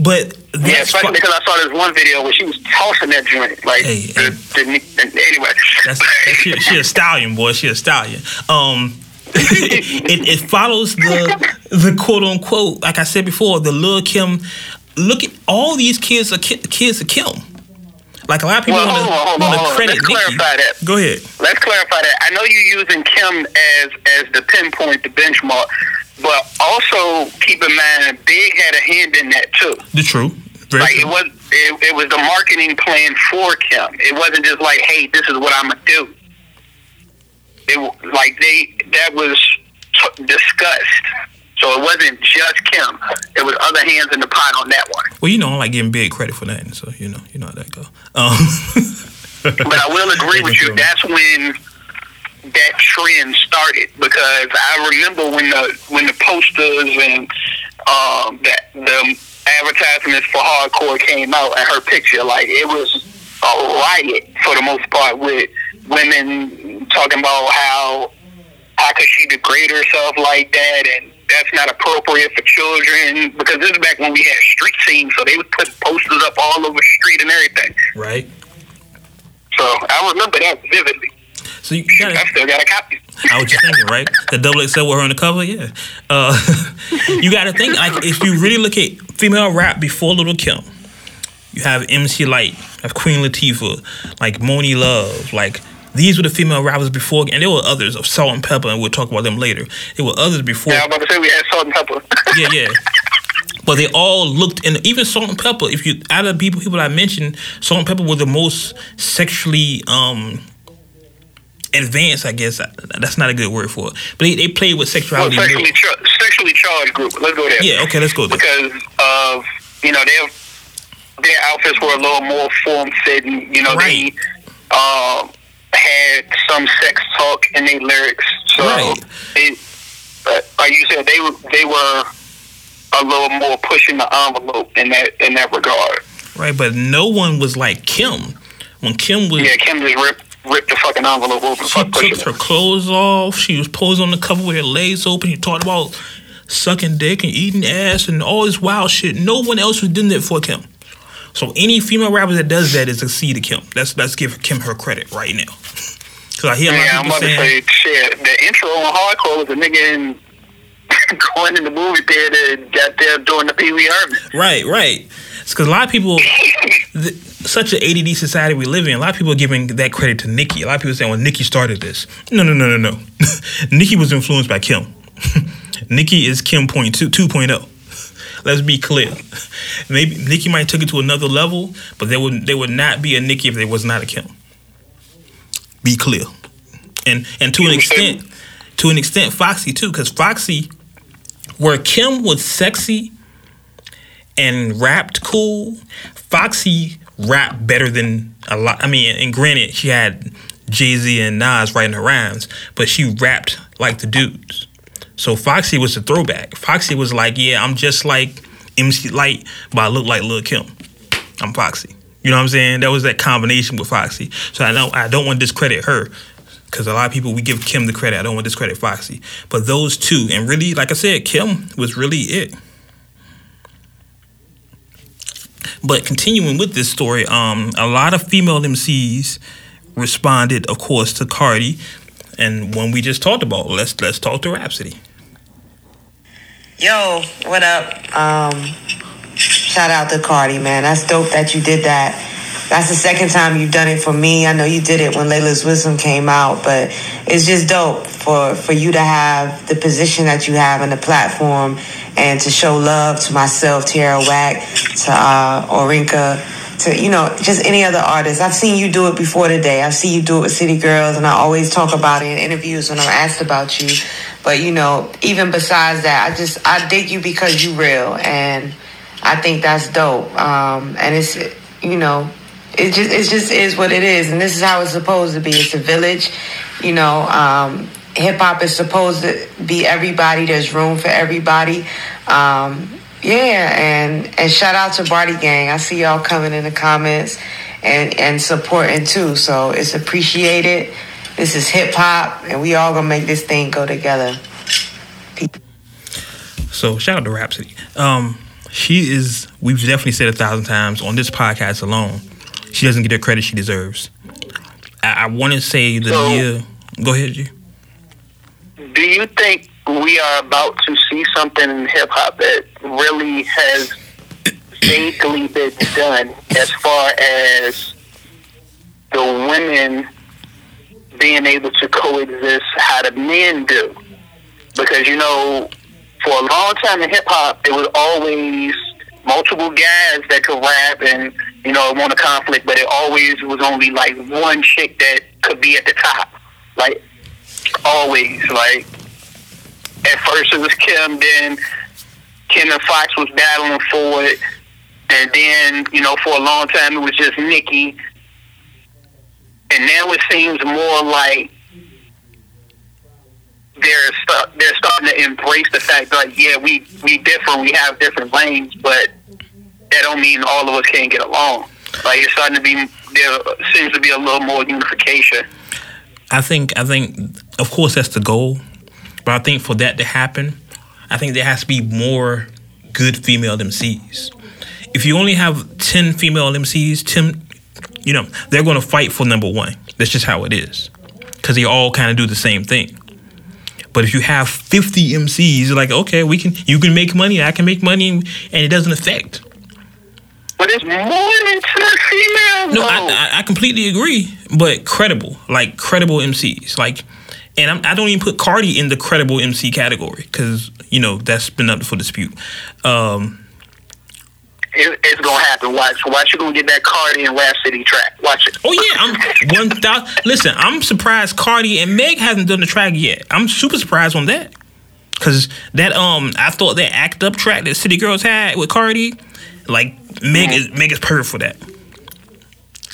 but yeah, especially fi- because I saw this one video where she was tossing that joint. Like, Hey, the, the, anyway. That's, she, she a stallion, boy. She a stallion. Um, it, it follows the the quote unquote, like I said before, the Lil Kim. Look at all these kids are ki- kids of Kim. Like a lot of people Well, want hold on, hold to want to credit Let's Nicki. clarify that. Go ahead. Let's clarify that. I know you're using Kim as as the pinpoint, the benchmark, but also keep in mind Big had a hand in that too. The truth. Very Like it was, it, it was the marketing plan for Kim. It wasn't just like, hey, this is what I'm gonna do. It like they that was t- discussed. So it wasn't just Kim. It was other hands in the pot on that one. Well, you know, I like giving big credit for nothing, so you know, you know how that go. Um, But I will agree with you. That's when that trend started because I remember when the when the posters and um, that the advertisements for hardcore came out and her picture, like it was a riot for the most part with women talking about how how could she degrade herself like that and that's not appropriate for children because this is back when we had street scenes so they would put posters up all over the street and everything. right. So I remember that vividly. So you gotta, I still got a copy. I was just thinking, right? The double XL with her on the cover, yeah. Uh, you got to think like if you really look at female rap before Little Kim, you have MC Lyte, you have Queen Latifah, like Monie Love, like these were the female rappers before, and there were others of Salt-N-Pepa, and we'll talk about them later. There were others before. Yeah, I'm about to say we had salt and pepper. yeah, yeah. But they all looked, and even Salt-N-Pepa. If you out of the people people I mentioned, Salt-N-Pepa were the most sexually um advanced. I guess that's not a good word for it. But they, they played with Well, sexuality. sexually, char- sexually charged group. Let's go there. yeah, okay, let's go there. Because of you know their their outfits were a little more form fitting. You know Right. they um, had some sex talk in their lyrics. So Right. they, uh, like you said, they were they were a little more pushing the envelope in that in that regard. Right, but no one was like Kim. When Kim was, Yeah, Kim just ripped ripped the fucking envelope open. she took her clothes off. She was posing on the cover with her legs open. She talked about sucking dick and eating ass and all this wild shit. No one else was doing that for Kim. So any female rapper that does that is a C to Kim. Let's let's give Kim her credit right now. Because I hear a lot Yeah, of I'm people about to saying, say shit. The intro on hardcore was a nigga in going in the movie theater got there doing the Pee Wee Herman. Right, right. It's because a lot of people, th- such an ADD society we live in, a lot of people are giving that credit to Nicki. A lot of people saying, well, Nicki started this. No, no, no, no, no. Nicki was influenced by Kim. Nicki is Kim point two, 2.0. Let's be clear. Maybe Nicki might took it to another level, but there would there would not be a Nicki if there was not a Kim. Be clear. And and to an extent, to an extent, Foxy too, because Foxy, where Kim was sexy and rapped cool, Foxy rapped better than a lot. I mean, and granted, she had Jay Z and Nas writing her rhymes, but she rapped like the dudes. So Foxy was a throwback. Foxy was like, yeah, I'm just like MC Lyte, but I look like Lil Kim. I'm Foxy. You know what I'm saying? That was that combination with Foxy. So I don't I don't want to discredit her because a lot of people we give Kim the credit. I don't want to discredit Foxy, but those two, and really, like I said, Kim was really it. But continuing with this story, um, a lot of female MCs responded, of course, to Cardi, and one we just talked about. Let's let's talk to Rapsody. Yo, what up? Um, shout out to Cardi, man. That's dope that you did that. That's the second time you've done it for me. I know you did it when Laila's Wisdom came out, but it's just dope for for you to have the position that you have and the platform, and to show love to myself, Tierra Whack, to uh, Orinka, to you know just any other artist. I've seen you do it before today. I've seen you do it with City Girls, and I always talk about it in interviews when I'm asked about you. But you know, even besides that, I just I dig you because you real, and I think that's dope. Um, and it's you know, it just it just is what it is, and this is how it's supposed to be. It's a village, you know. Um, Hip hop is supposed to be everybody. There's room for everybody. Um, yeah, and and shout out to Bardi Gang. I see y'all coming in the comments and and supporting too. So it's appreciated. This is hip hop, and we all gonna make this thing go together. So shout out to Rapsody. Um, she is. We've definitely said a thousand times on this podcast alone. She doesn't get the credit she deserves. I, I want to say the So- year. Go ahead, G. Do you think we are about to see something in hip hop that really has vaguely been done as far as the women being able to coexist how the men do? Because you know, for a long time in hip hop, it was always multiple guys that could rap and you know want a conflict, but it always was only like one chick that could be at the top, like always. Like at first it was Kim, then Kim and Fox was battling for it, and then you know for a long time it was just Nicki, and now it seems more like they're they're starting to embrace the fact that like, yeah we we different we have different lanes but that don't mean all of us can't get along like it's starting to be there seems to be a little more unification I think I think of course that's the goal, but I think for that to happen, I think there has to be more good female MCs. If you only have ten female MCs, ten, you know they're going to fight for number one. That's just how it is, because they all kind of do the same thing. But if you have fifty MCs, you're like, okay, we can, you can make money, I can make money, and it doesn't affect. but it's more than two females No. I, I, I completely agree, but credible, like credible MCs, like, and I'm, I don't even put Cardi in the credible MC category because you know that's been up for dispute. Um, it, it's gonna happen watch watch you gonna get that Cardi and Rapsody track watch it oh yeah, I'm one thousand. Listen, I'm surprised Cardi and Meg hasn't done the track yet. I'm super surprised on that because that um, I thought that act up track that City Girls had with Cardi, like Meg is Meg is perfect for that.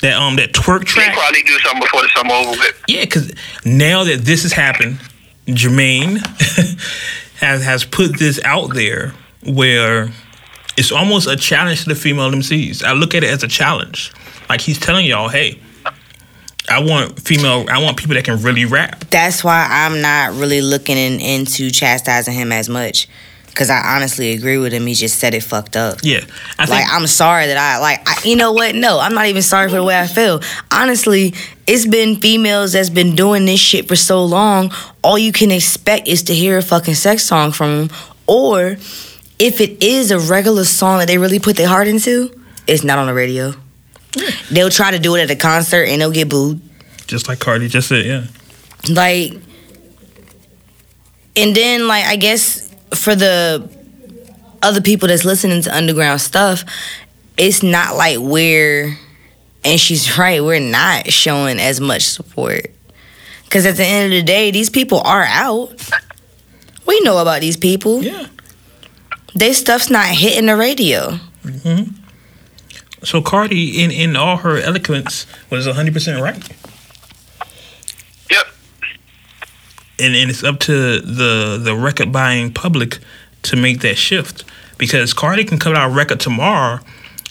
That um, that twerk they track. probably do something before the summer over with Yeah, because now that this has happened, Jermaine has has put this out there where it's almost a challenge to the female MCs. I look at it as a challenge. Like he's telling y'all, hey, I want female, I want people that can really rap. That's why I'm not really looking in, into chastising him as much. Cause I honestly agree with him. He just said it fucked up. Yeah, I like I'm sorry that I like. I, you know what? No, I'm not even sorry for the way I feel. Honestly, it's been females that's been doing this shit for so long. All you can expect is to hear a fucking sex song from them, or if it is a regular song that they really put their heart into, it's not on the radio. They'll try to do it at a concert and they'll get booed. just like Cardi just said, yeah. Like, and then like I guess for the other people that's listening to underground stuff, it's not like we're, and she's right, we're not showing as much support. Cause at the end of the day, these people are out. We know about these people. Yeah. Their stuff's not hitting the radio. hmm So Cardi, in in all her eloquence, was 100 percent right. Yep. And and it's up to the the record buying public to make that shift because Cardi can come out a record tomorrow.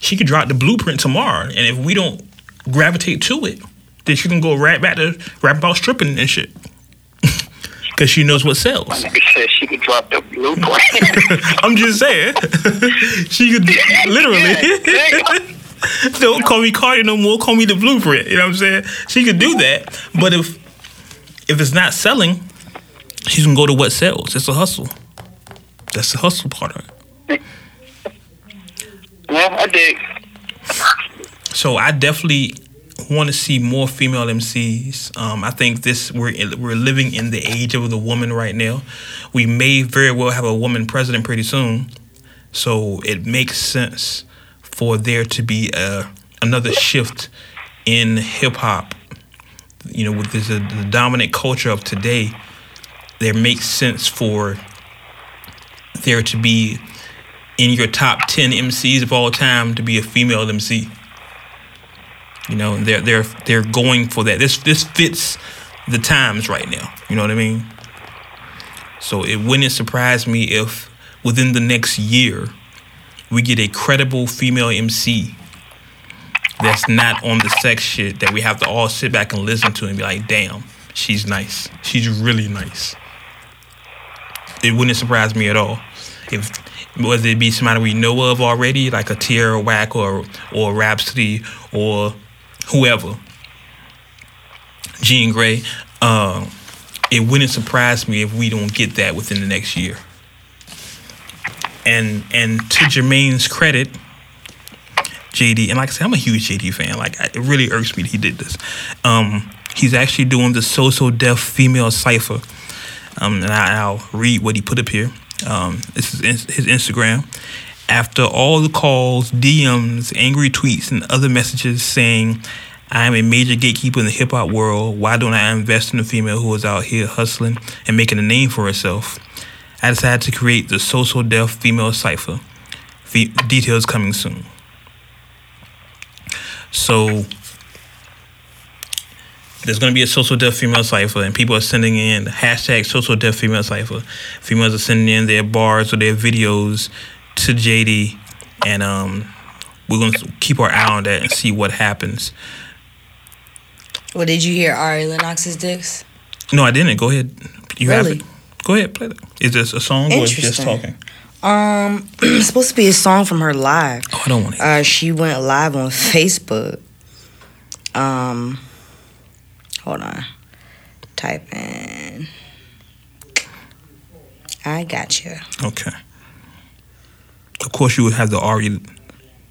She could drop the blueprint tomorrow, and if we don't gravitate to it, then she can go right back to rap about stripping and shit. Because she knows what sells. She could drop the blueprint. I'm just saying. she could literally. Don't call me Cardi no more. Call me the blueprint. You know what I'm saying? She could do that. But if if it's not selling, she's gonna go to what sells. It's a hustle. That's the hustle part of it. yeah, I dig. So I definitely want to see more female MCs. Um, I think this we're we're living in the age of the woman right now. We may very well have a woman president pretty soon, so it makes sense for there to be a another shift in hip hop. You know, with this uh, the dominant culture of today, there makes sense for there to be in your top ten MCs of all time to be a female MC. You know, they're they're they're going for that. This this fits the times right now. You know what I mean? So it wouldn't surprise me if within the next year we get a credible female MC that's not on the sex shit that we have to all sit back and listen to and be like, damn, she's nice. She's really nice. It wouldn't surprise me at all. If whether it be somebody we know of already, like a Tierra Whack or or Rapsody or whoever, Jean Grae, uh, it wouldn't surprise me if we don't get that within the next year. And and to Jermaine's credit, JD, and like I said, I'm a huge JD fan. Like it really irks me that he did this. Um, he's actually doing the So So Def female cipher. Um, and I, I'll read what he put up here. Um, this is his Instagram. After all the calls, DMs, angry tweets, and other messages saying, I am a major gatekeeper in the hip hop world. Why don't I invest in a female who is out here hustling and making a name for herself? I decided to create the So So Def female cipher. Fe- details coming soon. So there's going to be a So So Def female cipher, and people are sending in hashtag So So Def female cipher. Females are sending in their bars or their videos to JD, and um, we're going to keep our eye on that and see what happens. Well, did you hear Ari Lennox's dicks? No, I didn't. Go ahead. You have Really? it. Go ahead, play that. Is this a song or is just talking? Um, it's supposed to be a song from her live. Oh, I don't want to. Uh, she went live on Facebook. Um, hold on. Type in. I got you. Okay. Of course, you would have the Ari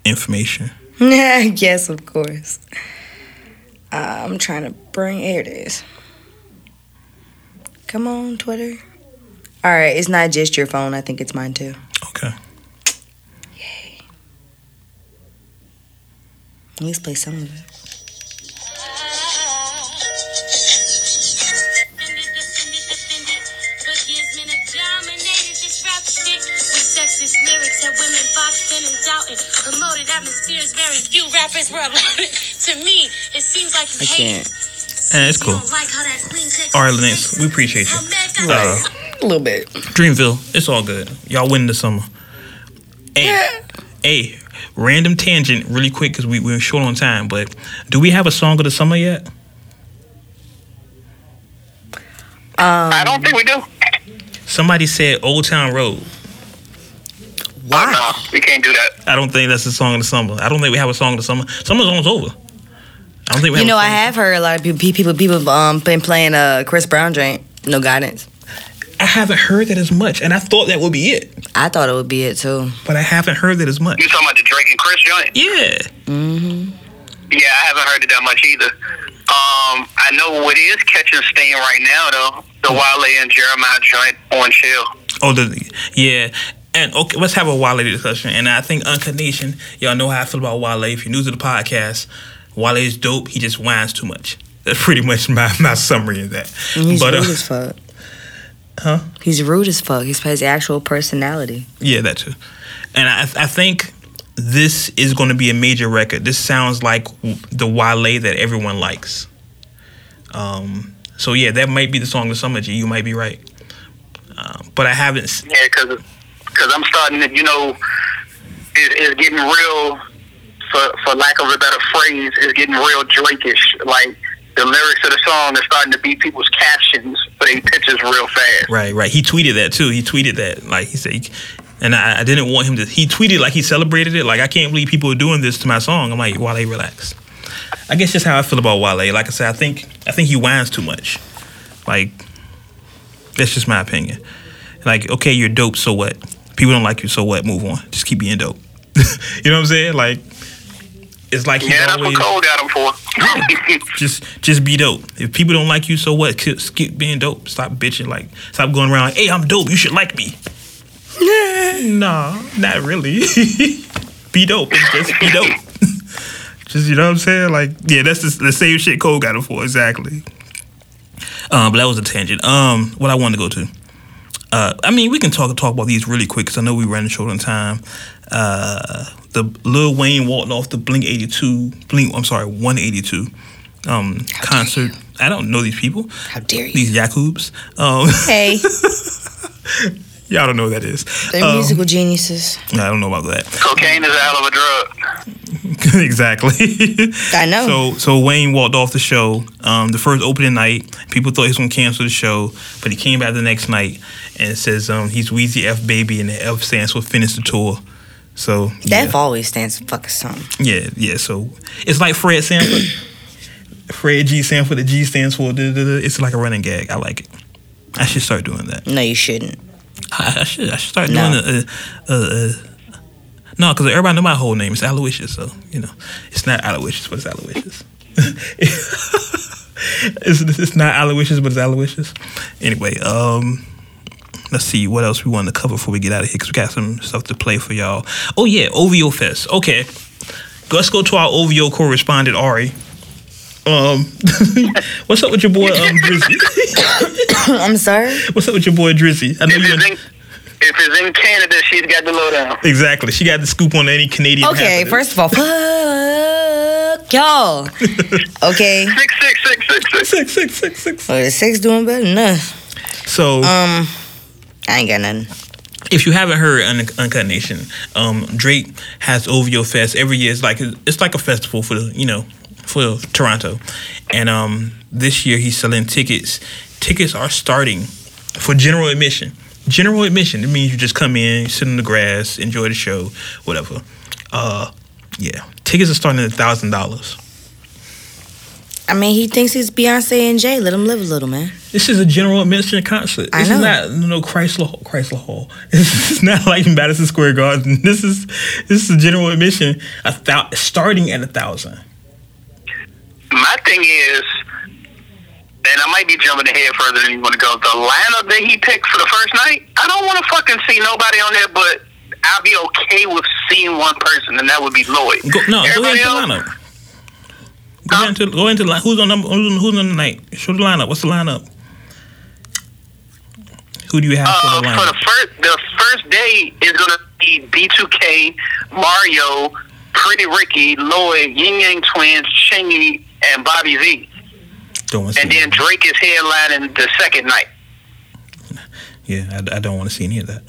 information. yes, of course. Uh, I'm trying to bring. Here it is. Come on, Twitter. All right, it's not just your phone. I think it's mine too. Okay. Yay. Let's play some of it. Rappers were allowed. to me, it seems like you I hate can't. Eh, it's cool. like how that clean text All right, Lennox, we appreciate you. Uh, a little bit. Dreamville, it's all good. Y'all win the summer. Hey, hey, random tangent, really quick, because we, we're short on time. But do we have a song of the summer yet? Um, I don't think we do. Somebody said Old Town Road. Why? Oh, no, we can't do that. I don't think that's the song of the summer. I don't think we have a song of the summer. Summer's almost over. I don't think we have You have know, a I song. have heard a lot of people people people um been playing uh Chris Brown joint. No guidance. I haven't heard that as much, and I thought that would be it, I thought it would be it too. but I haven't heard that as much. You talking about the Drake and Chris joint? Yeah. Mm-hmm. Yeah, I haven't heard it that much either. Um, I know what is catching steam right now though. The Wale and Jeremih joint on chill. Oh, the yeah. And okay, let's have a Wale discussion. And I think Uncut Nation, y'all know how I feel about Wale. If you're new to the podcast, Wale is dope. He just whines too much. That's pretty much my, my summary of that. And he's but rude uh, as fuck. Huh? He's rude as fuck. He's his actual personality. yeah, that too. And I, I think this is going to be a major record. This sounds like the Wale that everyone likes. Um, so yeah, that might be the song of the summer. G, you might be right. Um, but I haven't. Yeah, because cause I'm starting to, you know, it, it's getting real, for for lack of a better phrase, it's getting real Drake-ish. Like the lyrics of the song are starting to be people's captions for their pictures real fast. Right, right. He tweeted that too. He tweeted that, like he said, and I, I didn't want him to. He tweeted like he celebrated it. Like I can't believe people are doing this to my song. I'm like, Wale, relax. I guess just how I feel about Wale. Like I said, I think I think he whines too much. Like that's just my opinion. Like okay, you're dope. So what? People don't like you. So what? Move on. Just keep being dope. you know what I'm saying? Like it's like Yeah, that's always what Cole got him for. just just be dope. If people don't like you, so what? Keep, keep being dope. Stop bitching. Like stop going around. Hey, I'm dope. You should like me. Yeah, nah, not really. be dope. Just be dope. just you know what I'm saying? Like yeah, that's the, the same shit Cole got it for exactly. Um, but that was a tangent. Um, what I wanted to go to. Uh, I mean, we can talk talk about these really quick because I know we ran short on time. Uh, the Lil Wayne walked off the Blink 82, Blink, I'm sorry, 182 um, concert. I don't know these people. How dare you? These Yakubs. Um, Hey, y'all don't know what that is. they're Um, musical geniuses. I don't know about that. Cocaine is a hell of a drug. exactly. I know. So so Wayne walked off the show. Um, the first opening night, people thought he was gonna cancel the show, but he came back the next night and it says um, he's Weezy F baby and the F stands for finish the tour. So That yeah, always stands for fucking something. yeah, yeah. So it's like Fred Sanford. Fred G Sanford. The G stands for. da, da, da. It's like a running gag. I like it. I should start doing that. No, you shouldn't. I, I should. I should start No. doing it. Uh, uh, uh, no, because everybody know my whole name. It's Aloysius, so you know, it's not Aloysius, but it's Aloysius. it's, it's not Aloysius, but it's Aloysius. Anyway, um, let's see what else we want to cover before we get out of here because we got some stuff to play for y'all. Oh yeah, OVO Fest. Okay, let's go to our OVO correspondent Ari. Um, what's up with your boy um, Drizzy? I'm sorry. what's up with your boy Drizzy? I know you. it's, in, if it's in Canada, she's got the lowdown. Exactly. She got the scoop on any Canadian. Okay, happening. first of all, fuck y'all. Okay. Six, six, six, six, six. six, six, six, six. Well, the sex doing better than us. So, Um, I ain't got nothing. if you haven't heard Un- Uncut Nation, um, Drake has OVO Fest every year. It's like it's like a festival for you know for Toronto, and um, this year he's selling tickets. Tickets are starting for general admission. General admission. It means you just come in, sit in the grass, enjoy the show, whatever. Uh, yeah, tickets are starting at thousand dollars. I mean, he thinks he's Beyonce and Jay. Let him live a little, man. This is a general admission concert. I This know. is not no Chrysler Hall- Chrysler Hall. This is not like Madison Square Garden. This is this is a general admission. A thou- starting at a thousand. My thing is, and I might be jumping ahead further than you want to go. The lineup that he picked for the first night, I don't want to fucking see nobody on there, but I'll be okay with seeing one person, and that would be Lloyd. Go, no, go Everybody into the else, lineup. Go into go into the line. Who's on number? Who's on, who's on the night? Show the lineup. What's the lineup? Who do you have Uh, for the lineup? for the first, the first day is gonna be B2K, Mario, Pretty Ricky, Lloyd, Ying Yang Twins, Chingy, and Bobby V. Don't want to see. And then Drake is headlining the second night. yeah, I, I don't want to see any of that.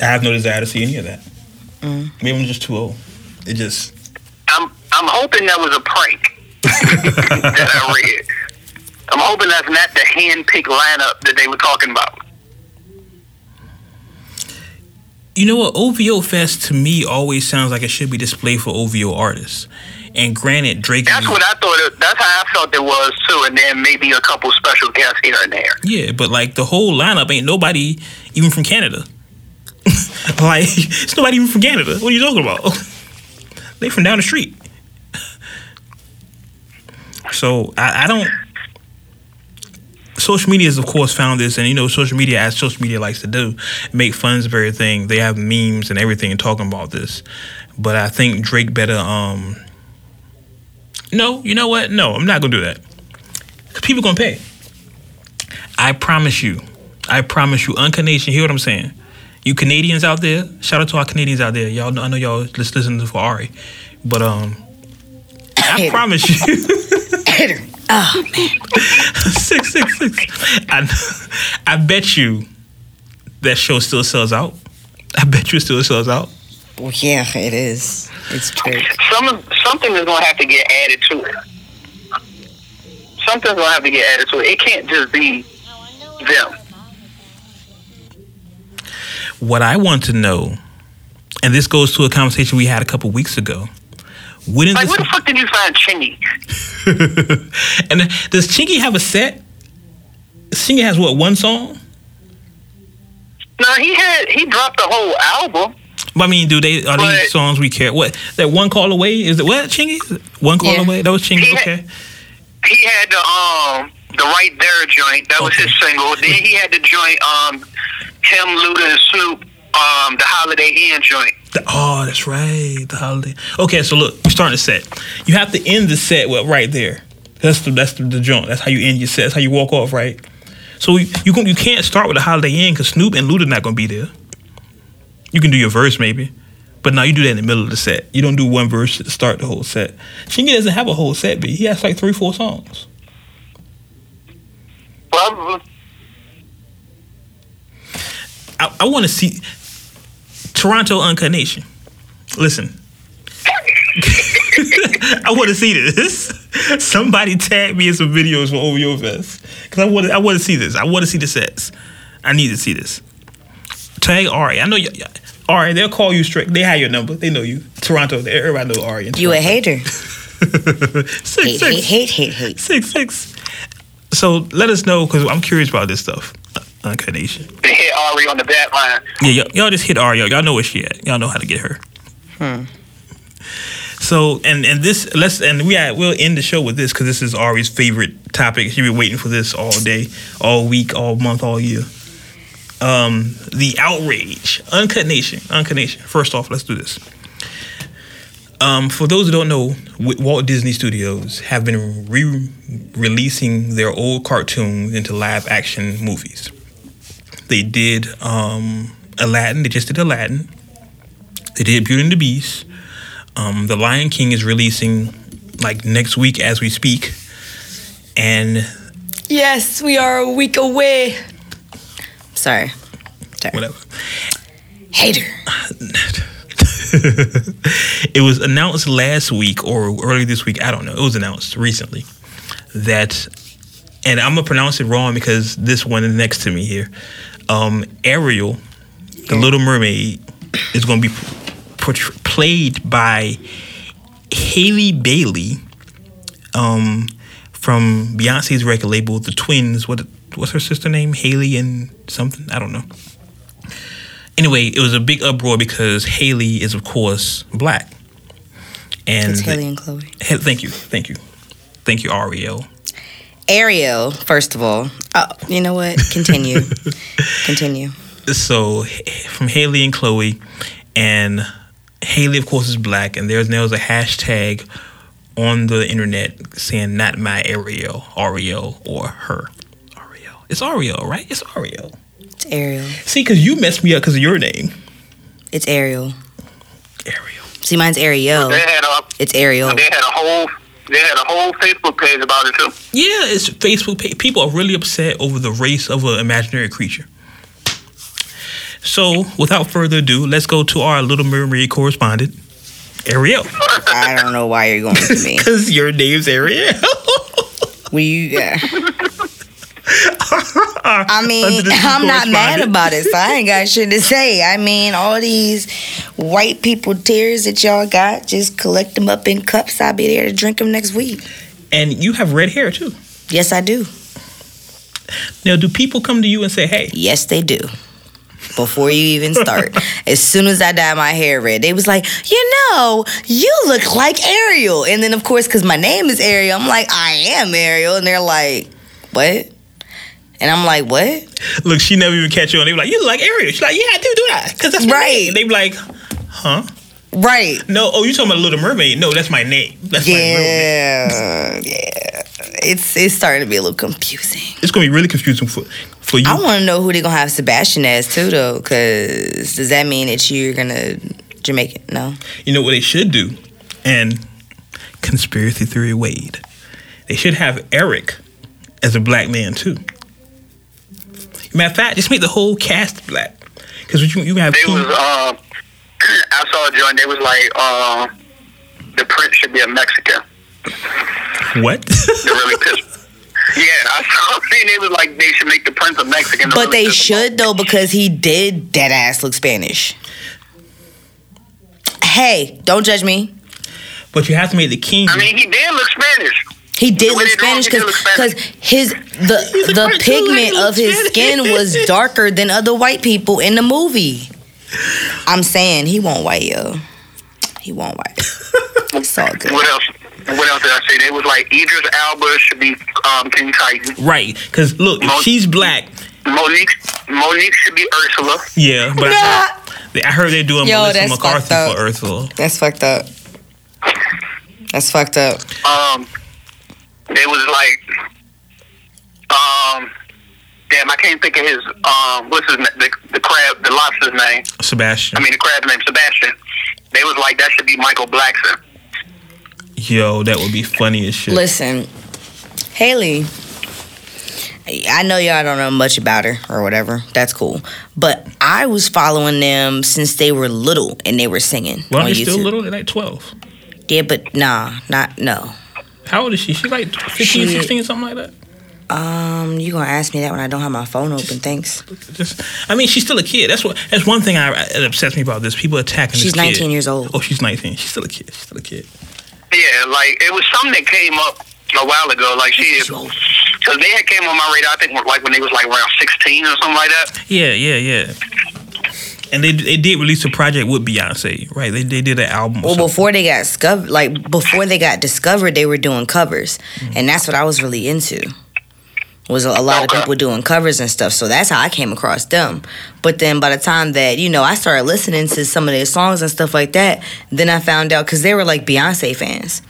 I have no desire to see any of that. Mm. Maybe I'm just too old. It just I'm I'm hoping that was a prank that I read. I'm hoping that's not the hand picked lineup that they were talking about. You know what? OVO Fest to me always sounds like it should be displayed for OVO artists. And granted, Drake. That's what I thought. It, that's how I felt it was too, and then maybe a couple special guests here and there. Yeah, but like the whole lineup ain't nobody even from Canada. like it's nobody even from Canada. What are you talking about? they from down the street. So I, I don't. Social media has, of course, found this, and you know, social media, as social media likes to do, make fun of everything. They have memes and everything and talking about this. But I think Drake better. um No, you know what? No, I'm not gonna do that. people gonna pay. I promise you. I promise you. Uncanation, hear what I'm saying? You Canadians out there, shout out to our Canadians out there. Y'all, know, I know y'all just listening to for Ari, but um, I promise you. Oh man. six six six. I, I bet you that show still sells out. I bet you it still sells out. Well, yeah, it is. It's Drake. Some something is gonna have to get added to it. Something's gonna have to get added to it. It can't just be them. What I want to know, and this goes to a conversation we had a couple weeks ago. When is Like, this? where the fuck did you find Chingy? and does Chingy have a set? Chingy has what one song? No, he had he dropped the whole album. But I mean, do they are But- these songs we care? What that one call away is it? What Chingy? One call Yeah. away? That was Chingy. He had- Okay. He had the um the right there joint. That was his single. Then he had the joint um him, Luda, and Snoop um the Holiday Inn joint. The- oh, that's right. The holiday. Okay, so look, you're starting a set. You have to end the set with right there. That's the that's the, the joint. That's how you end your set. That's how you walk off, right? So you you, can, you can't start with the Holiday Inn because Snoop and Luda not gonna be there. You can do your verse maybe, but now you do that in the middle of the set. You don't do one verse to start the whole set. Chingy doesn't have a whole set, but he has like three, four songs. Well, I, I want to see Toronto Uncut Nation. Listen, I want to see this. Somebody tag me in some videos for OVO Fest because I want to. I want to see this. I want to see the sets. I need to see this. Tag Ari. I know you. Ari, they'll call you straight. They have your number. They know you. Toronto. Everybody know Ari. You a hater. six, Hate, six. hate, hate, hate, hate. Six, six. So let us know because I'm curious about this stuff. Uncut Nation. they hit Ari on the back line. Yeah, y'all, y'all just hit Ari. Y'all know where she at. Y'all know how to get her. Hmm. So and and this let's and we are, we'll end the show with this because this is Ari's favorite topic. She been waiting for this all day, all week, all month, all year. Um, the outrage, Uncut Nation, Uncut Nation. First off, let's do this. Um, for those who don't know, Walt Disney Studios have been re-releasing their old cartoons into live-action movies. They did um, Aladdin. They just did Aladdin. They did Beauty and the Beast. Um, the Lion King is releasing like next week as we speak, and Yes, we are a week away. Sorry. Sorry. whatever. Hater. it was announced last week or early this week. I don't know. It was announced recently that, and I'm gonna pronounce it wrong because this one is next to me here. Um, Ariel, the Little Mermaid, is gonna be portray- played by Halle Bailey, um, from Beyonce's record label, The Twins. What what's her sister name? Halle and something. I don't know. Anyway, it was a big uproar because Halle is, of course, black. And It's Halle and Chloe. Thank you, thank you, thank you, Ariel. Ariel, first of all. Oh, you know what? Continue. Continue. So from Halle and Chloe, and Halle, of course, is black, and there's now a hashtag on the internet saying "not my Ariel, Ariel, or her." Ariel, it's Ariel, right? It's Ariel. It's Ariel. See, because you messed me up because of your name. It's Ariel. Ariel. See, mine's Ariel. They had a It's Ariel. they had a whole they had a whole Facebook page about it too. Yeah, it's Facebook. pa- People are really upset over the race of an imaginary creature. So, without further ado, let's go to our Little Mermaid correspondent, Ariel. I don't know why you're going to me. Because your name's Ariel. We, uh, I mean, Under the two I'm not mad about it, so I ain't got shit to say. I mean, all these white people tears that y'all got, just collect them up in cups. I'll be there to drink them next week. And you have red hair too. Yes, I do. Now, do people come to you and say, "Hey"? Yes, they do. Before you even start, as soon as I dye my hair red, they was like, you know, you look like Ariel. And then, of course, because my name is Ariel, I'm like, I am Ariel. And they're like, what? And I'm like, what? Look, she never even catch you on. They be like, "You look like Ariel." She's like, "Yeah, I do do that because that's my Right. name." They be like, "Huh?" Right. No. Oh, you talking about Little Mermaid? No, that's my name. That's my real name. Yeah, yeah. It's it's starting to be a little confusing. It's gonna be really confusing for for you. I want to know who they're gonna have Sebastian as too, though. Because does that mean that you're gonna Jamaican? No. You know what they should do? And conspiracy theory Wade. They should have Eric as a black man too. Matter of fact, just make the whole cast black. Because you you have They two. was um, I saw a joint. They was like, um, the prince should be a Mexican. what? They really pissed. Yeah, I saw. I mean, it was like they should make the prince a Mexican. But they should though because he did dead ass look Spanish. Hey, don't judge me. but you have to make the king. I mean, he did look Spanish. He did The look they draw him, Spanish he because his the the pigment of his skin was darker than other white people in the movie. I'm saying he won't white yo. He won't white. It's all good. What else? What else did I say? They was like Idris Elba should be um, King Triton. right? Because look, if Mo- she's black. Monique Monique should be Ursula. Yeah, but I, heard, I heard they're doing Yo, Melissa McCarthy for Ursula. That's fucked up. That's fucked up. Um, they was like, um, damn, I can't think of his um, what's his name? The, the crab, the lobster's name. Sebastian. I mean, the crab's name, Sebastian. They was like, that should be Michael Blackson. Yo, that would be funny as shit. Listen, Halle. I know y'all don't know much about her or whatever. That's cool. But I was following them since they were little and they were singing. Well, on they're still little. They're like twelve. Yeah, but nah, not no. How old is she? She's like 15, She- 16, something like that. Um, you gonna ask me that when I don't have my phone open? Thanks. Just, I mean, she's still a kid. That's what. That's one thing I, it upsets me about this. People attacking. She's this kid. 19 years old. Oh, she's 19. She's still a kid. She's still a kid. Yeah, like it was something that came up a while ago. Like she, because they had came on my radar. I think like when they was like around sixteen or something like that. Yeah, yeah, yeah. And they they did release a project with Beyonce, right? They they did an album. or Well, something. before they got discovered, like before they got discovered, they were doing covers, and that's what I was really into. Was a, a lot Okay. of people doing covers and stuff, so that's how I came across them. But then by the time that you know I started listening to some of their songs and stuff like that, then I found out because they were like Beyonce fans,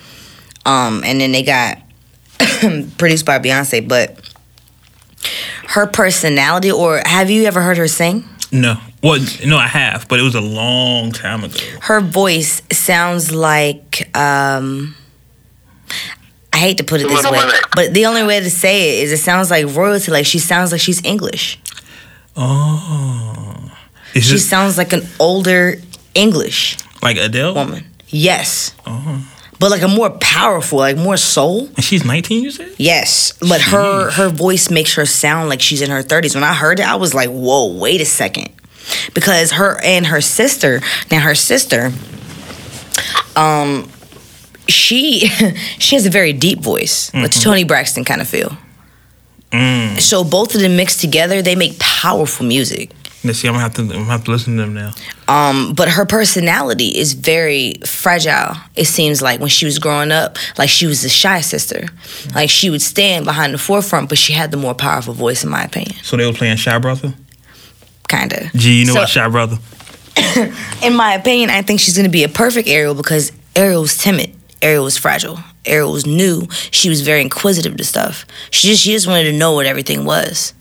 um, and then they got produced by Beyonce, but her personality, or have you ever heard her sing? No, well, no, I have, but it was a long time ago. her voice sounds like um I hate to put it this way, but the only way to say it is it sounds like royalty. Like she sounds like she's English. Oh, is She this sounds like an older English like Adele? woman. Yes, Oh, but like a more powerful, like more soul. and she's 19. You said? Yes, but her her voice makes her sound like she's in her thirties. When I heard it, I was like, "Whoa, wait a second. because her and her sister. Now her sister, um, she she has a very deep voice, like Mhm. Toni Braxton kind of feel. Mm. So both of them mixed together, they make powerful music. Let's see. I'm gonna have to. I'm gonna have to listen to them now. Um, but her personality is very fragile. It seems like when she was growing up, like she was a shy sister. Like she would stand behind the forefront, but she had the more powerful voice, in my opinion. So they were playing Shy Brother. Kinda. Gee, you know So- what Shy Brother? In my opinion, I think she's gonna be a perfect Ariel because Ariel was timid. Ariel was fragile. Ariel was new. She was very inquisitive to stuff. She just she just wanted to know what everything was.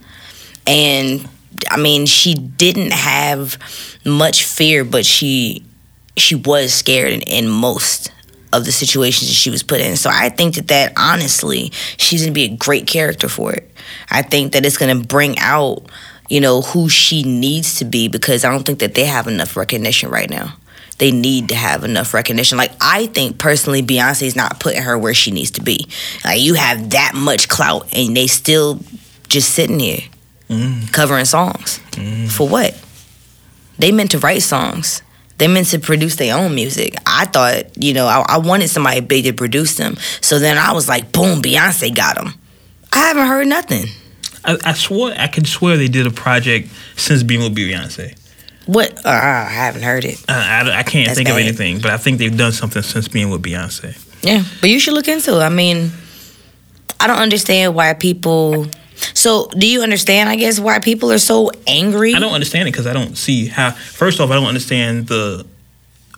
And I mean, she didn't have much fear, but she she was scared in, in most of the situations that she was put in. So I think that that honestly, she's gonna be a great character for it. I think that it's gonna bring out, you know, who she needs to be because I don't think that they have enough recognition right now. They need to have enough recognition. Like I think personally, Beyonce's not putting her where she needs to be. Like you have that much clout, and they still just sitting here Mm. covering songs. For what? They meant to write songs. They meant to produce their own music. I thought, you know, I, I wanted somebody big to produce them. So then I was like, boom, Beyonce got them. I haven't heard nothing. I, I swore I can swear they did a project since being with Beyonce. What? Uh, I haven't heard it. I, I, I can't That's think of anything, but I think they've done something since being with Beyonce. Yeah, but you should look into it. I mean, I don't understand why people. So, do you understand? I guess why people are so angry. I don't understand it because I don't see how. First off, I don't understand the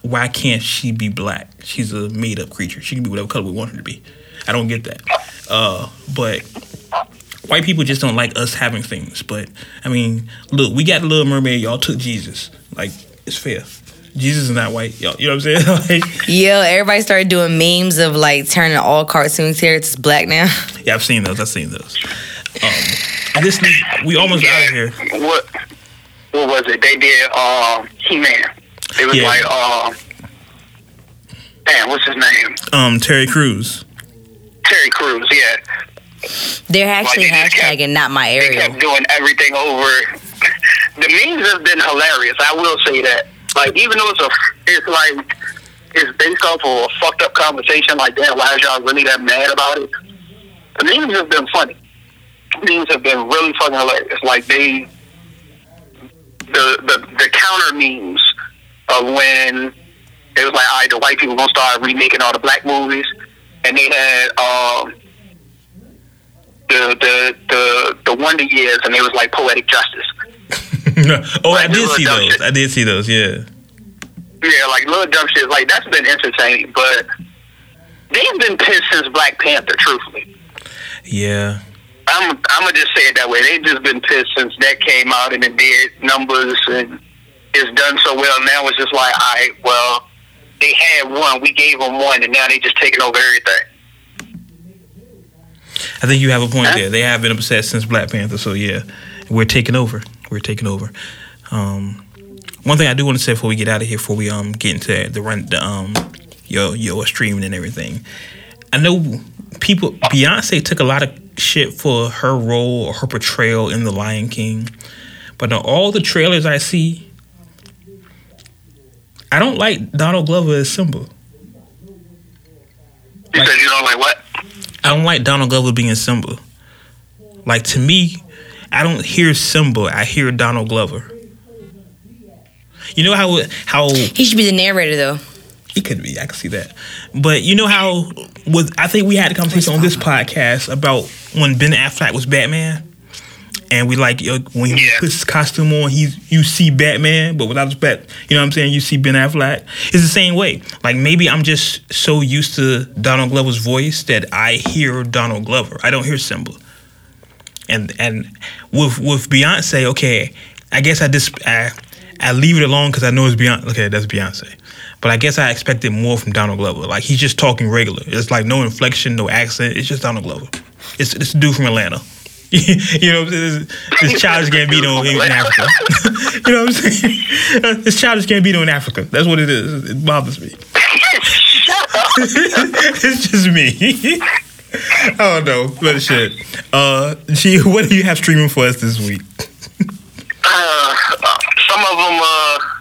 why can't she be black? She's a made up creature. She can be whatever color we want her to be. I don't get that. Uh, but white people just don't like us having things. But I mean, look, we got the Little Mermaid. Y'all took Jesus. Like it's fair. Jesus is not white. Y'all, you know what I'm saying? like, Yo, everybody started doing memes of like turning all cartoon characters black now. yeah, I've seen those. I've seen those. Um, and this we almost out of here. What what was it? They did um He Man. It was Yeah. like um damn, what's his name? Um, Terry Crews. Terry Crews, yeah. They're actually Like, they just kept- hashtagging not my area. They Ariel. kept doing everything over. The memes have been hilarious. I will say that. Like even though it's a, it's like it's based off of a fucked up conversation. Like damn, why is y'all really that mad about it? The memes have been funny. Memes have been really fucking hilarious. Like they, the the the counter memes of when it was like, all right, the white people gonna start remaking all the black movies, and they had um the the the the Wonder Years, and it was like poetic justice. oh, I did see those. shit. I did see those. Yeah. Yeah, like little dumb shit. Like that's been entertaining, but they've been pissed since Black Panther. Truthfully, Yeah. I'm I'm gonna just say it that way. They've just been pissed since that came out and it did numbers and it's done so well. Now it's just like, all right, well, they had one, we gave them one, and now they just taking over everything. I think you have a point there. They have been upset since Black Panther, so yeah, we're taking over. We're taking over. Um, one thing I do want to say before we get out of here, before we um get into the run, the um your your streaming and everything, I know people. Beyonce took a lot of shit for her role or her portrayal in The Lion King, but in all the trailers I see, I don't like Donald Glover as Simba. You said you don't like what? I don't like Donald Glover being Simba. Like to me, I don't hear Simba. I hear Donald Glover. You know how how He should be the narrator though. he could be. I can see that. But you know how with I think we had a conversation on this podcast about when Ben Affleck was Batman. And we like yo, when he puts his costume on, he's you see Batman, but without his bat, you know what I'm saying? You see Ben Affleck. It's the same way. Like maybe I'm just so used to Donald Glover's voice that I hear Donald Glover. I don't hear Simba. And and with with Beyonce, okay, I guess I just I, I leave it alone because I know it's Beyonce. Okay, that's Beyonce. But I guess I expected more from Donald Glover. Like he's just talking regular. It's like no inflection, no accent. It's just Donald Glover. It's it's a dude from Atlanta. you know, what I'm saying? This, this childish Gambino in, in Africa. you know what I'm saying? This childish Gambino in Africa. That's what it is. It bothers me. it's just me. I don't know, but shit. Uh, G, what do you have streaming for us this week? Uh, some of them, uh,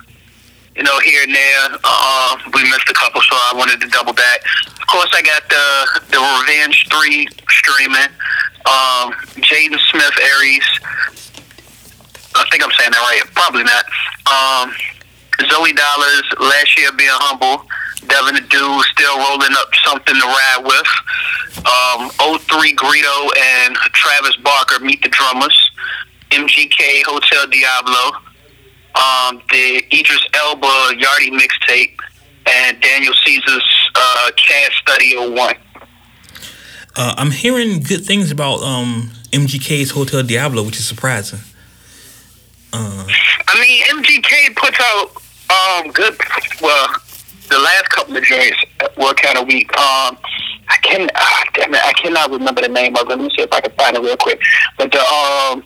you know, here and there. Uh, we missed a couple, so I wanted to double back. Of course, I got the the Revenge Three streaming. Um, Jaden Smith ERYS. I think I'm saying that right. Probably not. Um, Zoe Dollars last year being humble. Devin the Dude still rolling up something to ride with. Um, 03 Greedo and Travis Barker meet the drummers. MGK Hotel Diablo. Um, the Idris Elba Yardie mixtape and Daniel Caesar's uh, Case Study 01. Uh, I'm hearing good things about um, MGK's Hotel Diablo, which is surprising. Uh, I mean, MGK puts out um good. Well, the last couple of joints were kind of weak. Um, I can, ah, damn it, I cannot remember the name of it. Let me see if I can find it real quick. But the um,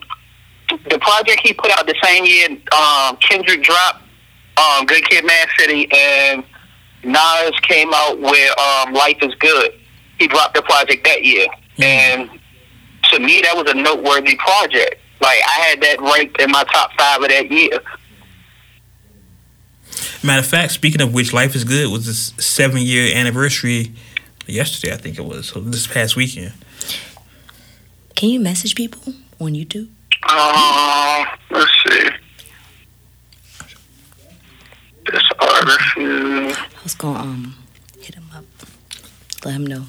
the project he put out the same year, um, Kendrick dropped, um, Good Kid, Mad City, and Nas came out with um, Life Is Good. He dropped the project that year, and to me, that was a noteworthy project. Like I had that ranked in my top five of that year. Matter of fact, speaking of which, Life is Good was this seven year anniversary yesterday, I think it was, so this past weekend. Can you message people on YouTube? Uh, let's see. This artist. is- I was gonna um hit him up, let him know.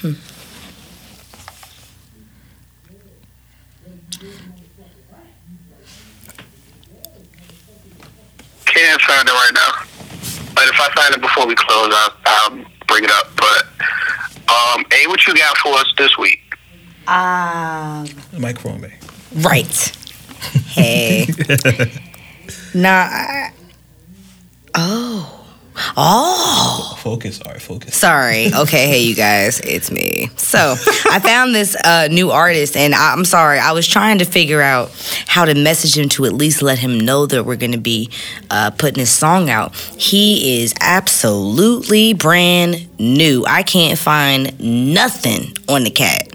Hmm. Can't find it right now. But if I find it before we close, I'll, I'll bring it up. But um, A, what you got for us this week? Um. The microphone, man. Right. Hey. nah. I, oh. Oh. Focus, all right, focus. Sorry. Okay, hey you guys, it's me. So I found this uh, new artist, and I, I'm sorry. I was trying to figure out how to message him to at least let him know that we're gonna be uh, putting his song out. He is absolutely brand new. I can't find nothing on the cat.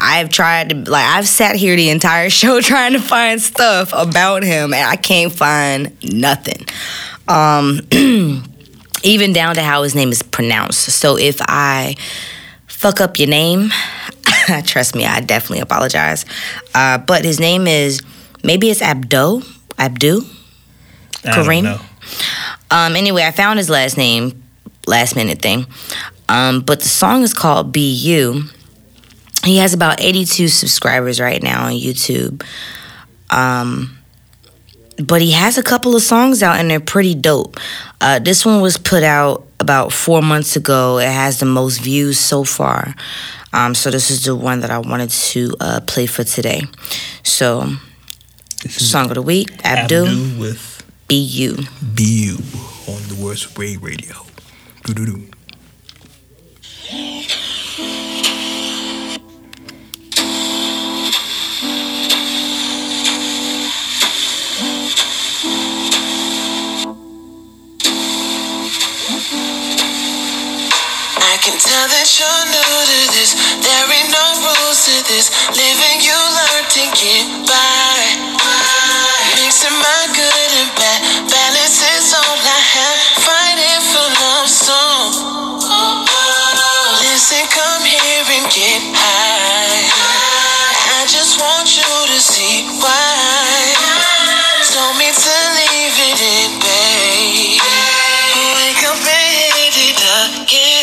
I've tried to like I've sat here the entire show trying to find stuff about him, and I can't find nothing. Um. even down to how his name is pronounced. So if I fuck up your name, trust me, I definitely apologize. Uh, but his name is maybe it's Abdo, Abdu, Kareem. Um, anyway, I found his last name, last minute thing. Um, but the song is called Be You. He has about 82 subscribers right now on YouTube. Um, but he has a couple of songs out and they're pretty dope. Uh, this one was put out about four months ago. It has the most views so far. Um, so this is the one that I wanted to uh, play for today. So, song of the week, Abdul, Abdu with BU. BU on the Worst Way Radio. Doo-doo-doo. Can tell that you're new to this. There ain't no rules to this. Living, you learn to get by. Mixing my good and bad. Balance is all I have. Fighting for love song. Listen, come here and get high. I just want you to see why. Told me to leave it in, babe. Wake up and hit it.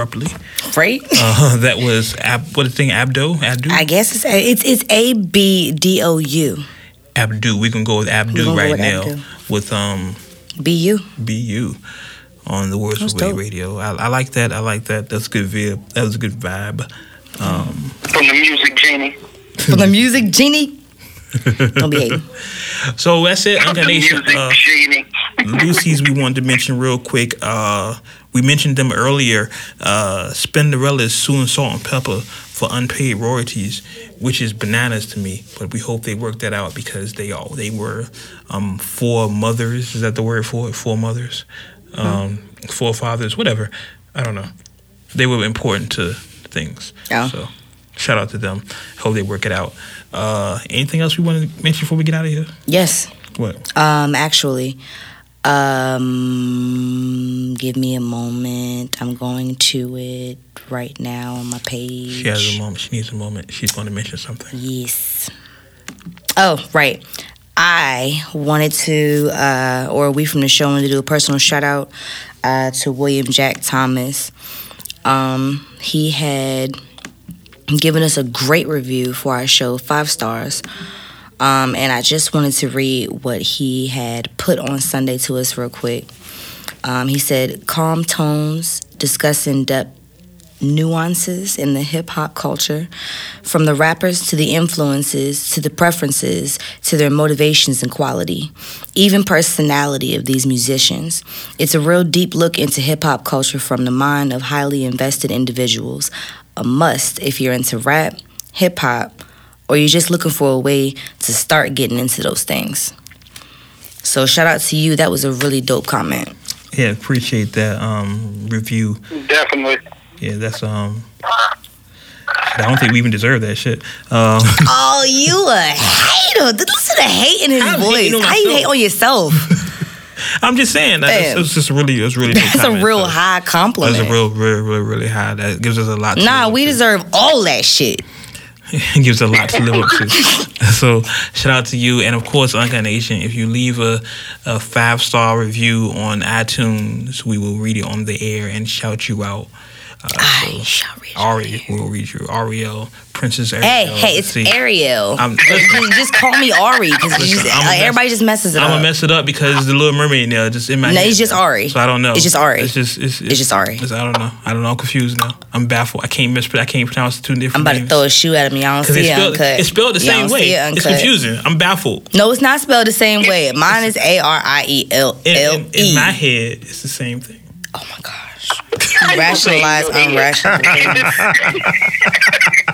Abruptly. Right? Uh, that was Ab- what is the thing? Abdo. Abdu. I guess it's a, it's it's A B D O U. Abdu. We can go with We Abdu right with now Abdu. with um B U. BU on the Words That's of Way radio. I, I like that. I like that. That's good vibe. That was a good vibe. Um, From the music genie. From the music genie. Don't be hating. so that's it. From the music Uh, genie. Lucy's we wanted to mention real quick. Uh, we mentioned them earlier. Uh, Spinderella's suing Salt-N-Pepa for unpaid royalties, which is bananas to me. But we hope they work that out because they all they were um, four mothers. Is that the word for it? Four mothers, um, four fathers, whatever. I don't know. They were important to things. Yeah. So shout out to them. Hope they work it out. Uh, anything else we want to mention before we get out of here? Yes. What? Um, actually, um, give me a moment. I'm going to it right now on my page. She has a moment. She needs a moment. She's going to mention something. Yes. Oh, right. I wanted to, uh, or we from the show wanted to do a personal shout out uh, to William Jack Thomas. Um, he had given us a great review for our show, five stars. Um, and I just wanted to read what he had put on Sunday to us real quick. Um, he said, calm tones, discuss in depth nuances in the hip hop culture, from the rappers to the influences to the preferences to their motivations and quality, even personality of these musicians. It's a real deep look into hip hop culture from the mind of highly invested individuals. A must if you're into rap, hip hop, or you're just looking for a way to start getting into those things. So shout out to you. That was a really dope comment. Yeah, appreciate that um, review. Definitely. Yeah, that's um. I don't think we even deserve that shit. Um, Oh, you a hater. Listen to the hate in his I'm voice. How you hate on yourself? I'm just saying that it's, it's just really, it's really. good That's a real so high That's compliment. a real, real, really, really high. That gives us a lot. To nah, we deserve all that shit. It gives a lot to live up to. So shout out to you, and of course, Uncut Nation. If you leave a, a five star review on iTunes, we will read it on the air and shout you out. Uh, I shall read. Ari will read you. Ariel, Princess Ariel. Hey, hey, it's See, Ariel. I'm- just, just call me Ari because I'm a mess- everybody just messes it up. I'm gonna mess it up because the Little Mermaid now just in my No, head. it's just Ari. So I don't know. It's just Ari. It's just it's, It's just Ari. it's- I don't know. I don't know. I'm confused now. I'm baffled. I can't miss. I can't pronounce the two different I'm about to throw a shoe at him. Y'all don't see it's it spelled, uncut. it's spelled the Y'all same way. it It's confusing. I'm baffled. No, it's not spelled the same way. Mine is A R I E L L in, in E. my head, it's the same thing. Oh my gosh. Rationalize unrational things.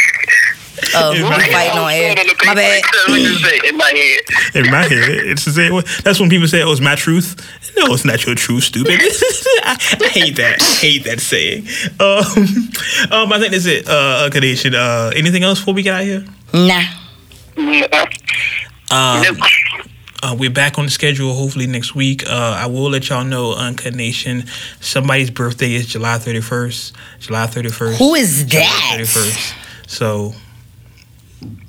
Oh, In we my head. fighting on air. My bad. In my head. In my head, it's the same way. That's when people say, "Oh, it's my truth." No, it's not your truth, stupid. I, I hate that. I hate that saying. Um, um, I think that's it. Uh, Kadesha, uh, anything else before we get out of here? Nah. Um, uh, we're back on the schedule hopefully next week. Uh, I will let y'all know, Uncut Nation, somebody's birthday is July 31st. July 31st. Who is July that? 31st. So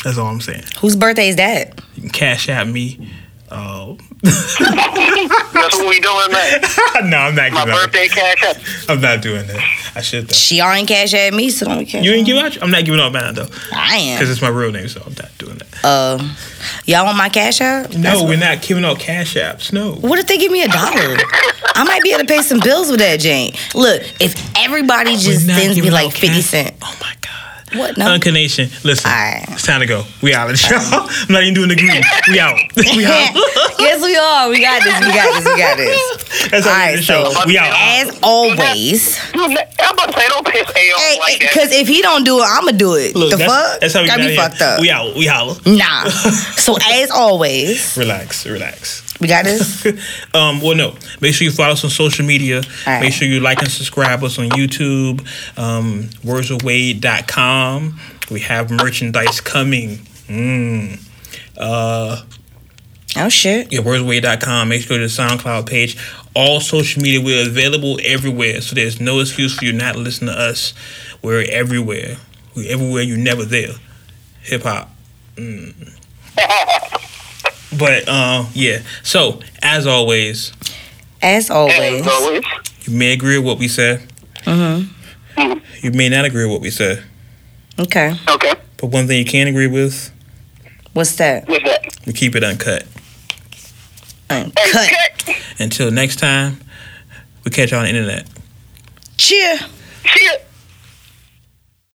that's all I'm saying. Whose birthday is that? You can cash at me. Uh, That's what we doing, man. no, I'm not My giving out. birthday cash up. I'm not doing that. I should though. She ain't cash at me, so don't cash. You ain't at give out. I'm not giving out mine though, I am. because it's my real name, so I'm not doing that. Uh, y'all want my cash app? No, we're not giving out cash apps. No. What if they give me a dollar? I might be able to pay some bills with that, Jane. Look, if everybody just sends me like 50 cent. Oh my. What? No. Uncut Nation, listen. Alright. It's time to go. We out. y'all. I'm not even doing the green. We out. we out. yes, we are. We got this. We got this. We got this. That's how All we right, the show. so we out. as always, I'm about to say, don't piss A off like that. because if he don't do it, I'ma do it. Look, the that's, fuck? that's how we Got me fucked up. We out. We holla. Nah. so as always, Relax. Relax. We got this. um, well, no. Make sure you follow us on social media. right. Make sure you like and subscribe us on YouTube. Um, wordsofwade.com. We have merchandise coming. Mm. Uh, Oh shit. yeah, wordsofwade.com. Make sure to the SoundCloud page. All social media, we're available everywhere. So there's no excuse for you not to listen to us. We're everywhere. We're everywhere. You're never there. Hip hop. Mm. But uh, yeah. So as always, As always, As always. you may agree with what we said. Mm-hmm. You may not agree with what we said, Okay. Okay. but one thing you can agree with, What's that? What's that? we keep it uncut. Uncut. Until next time, we catch you on the internet. Cheer. Cheer.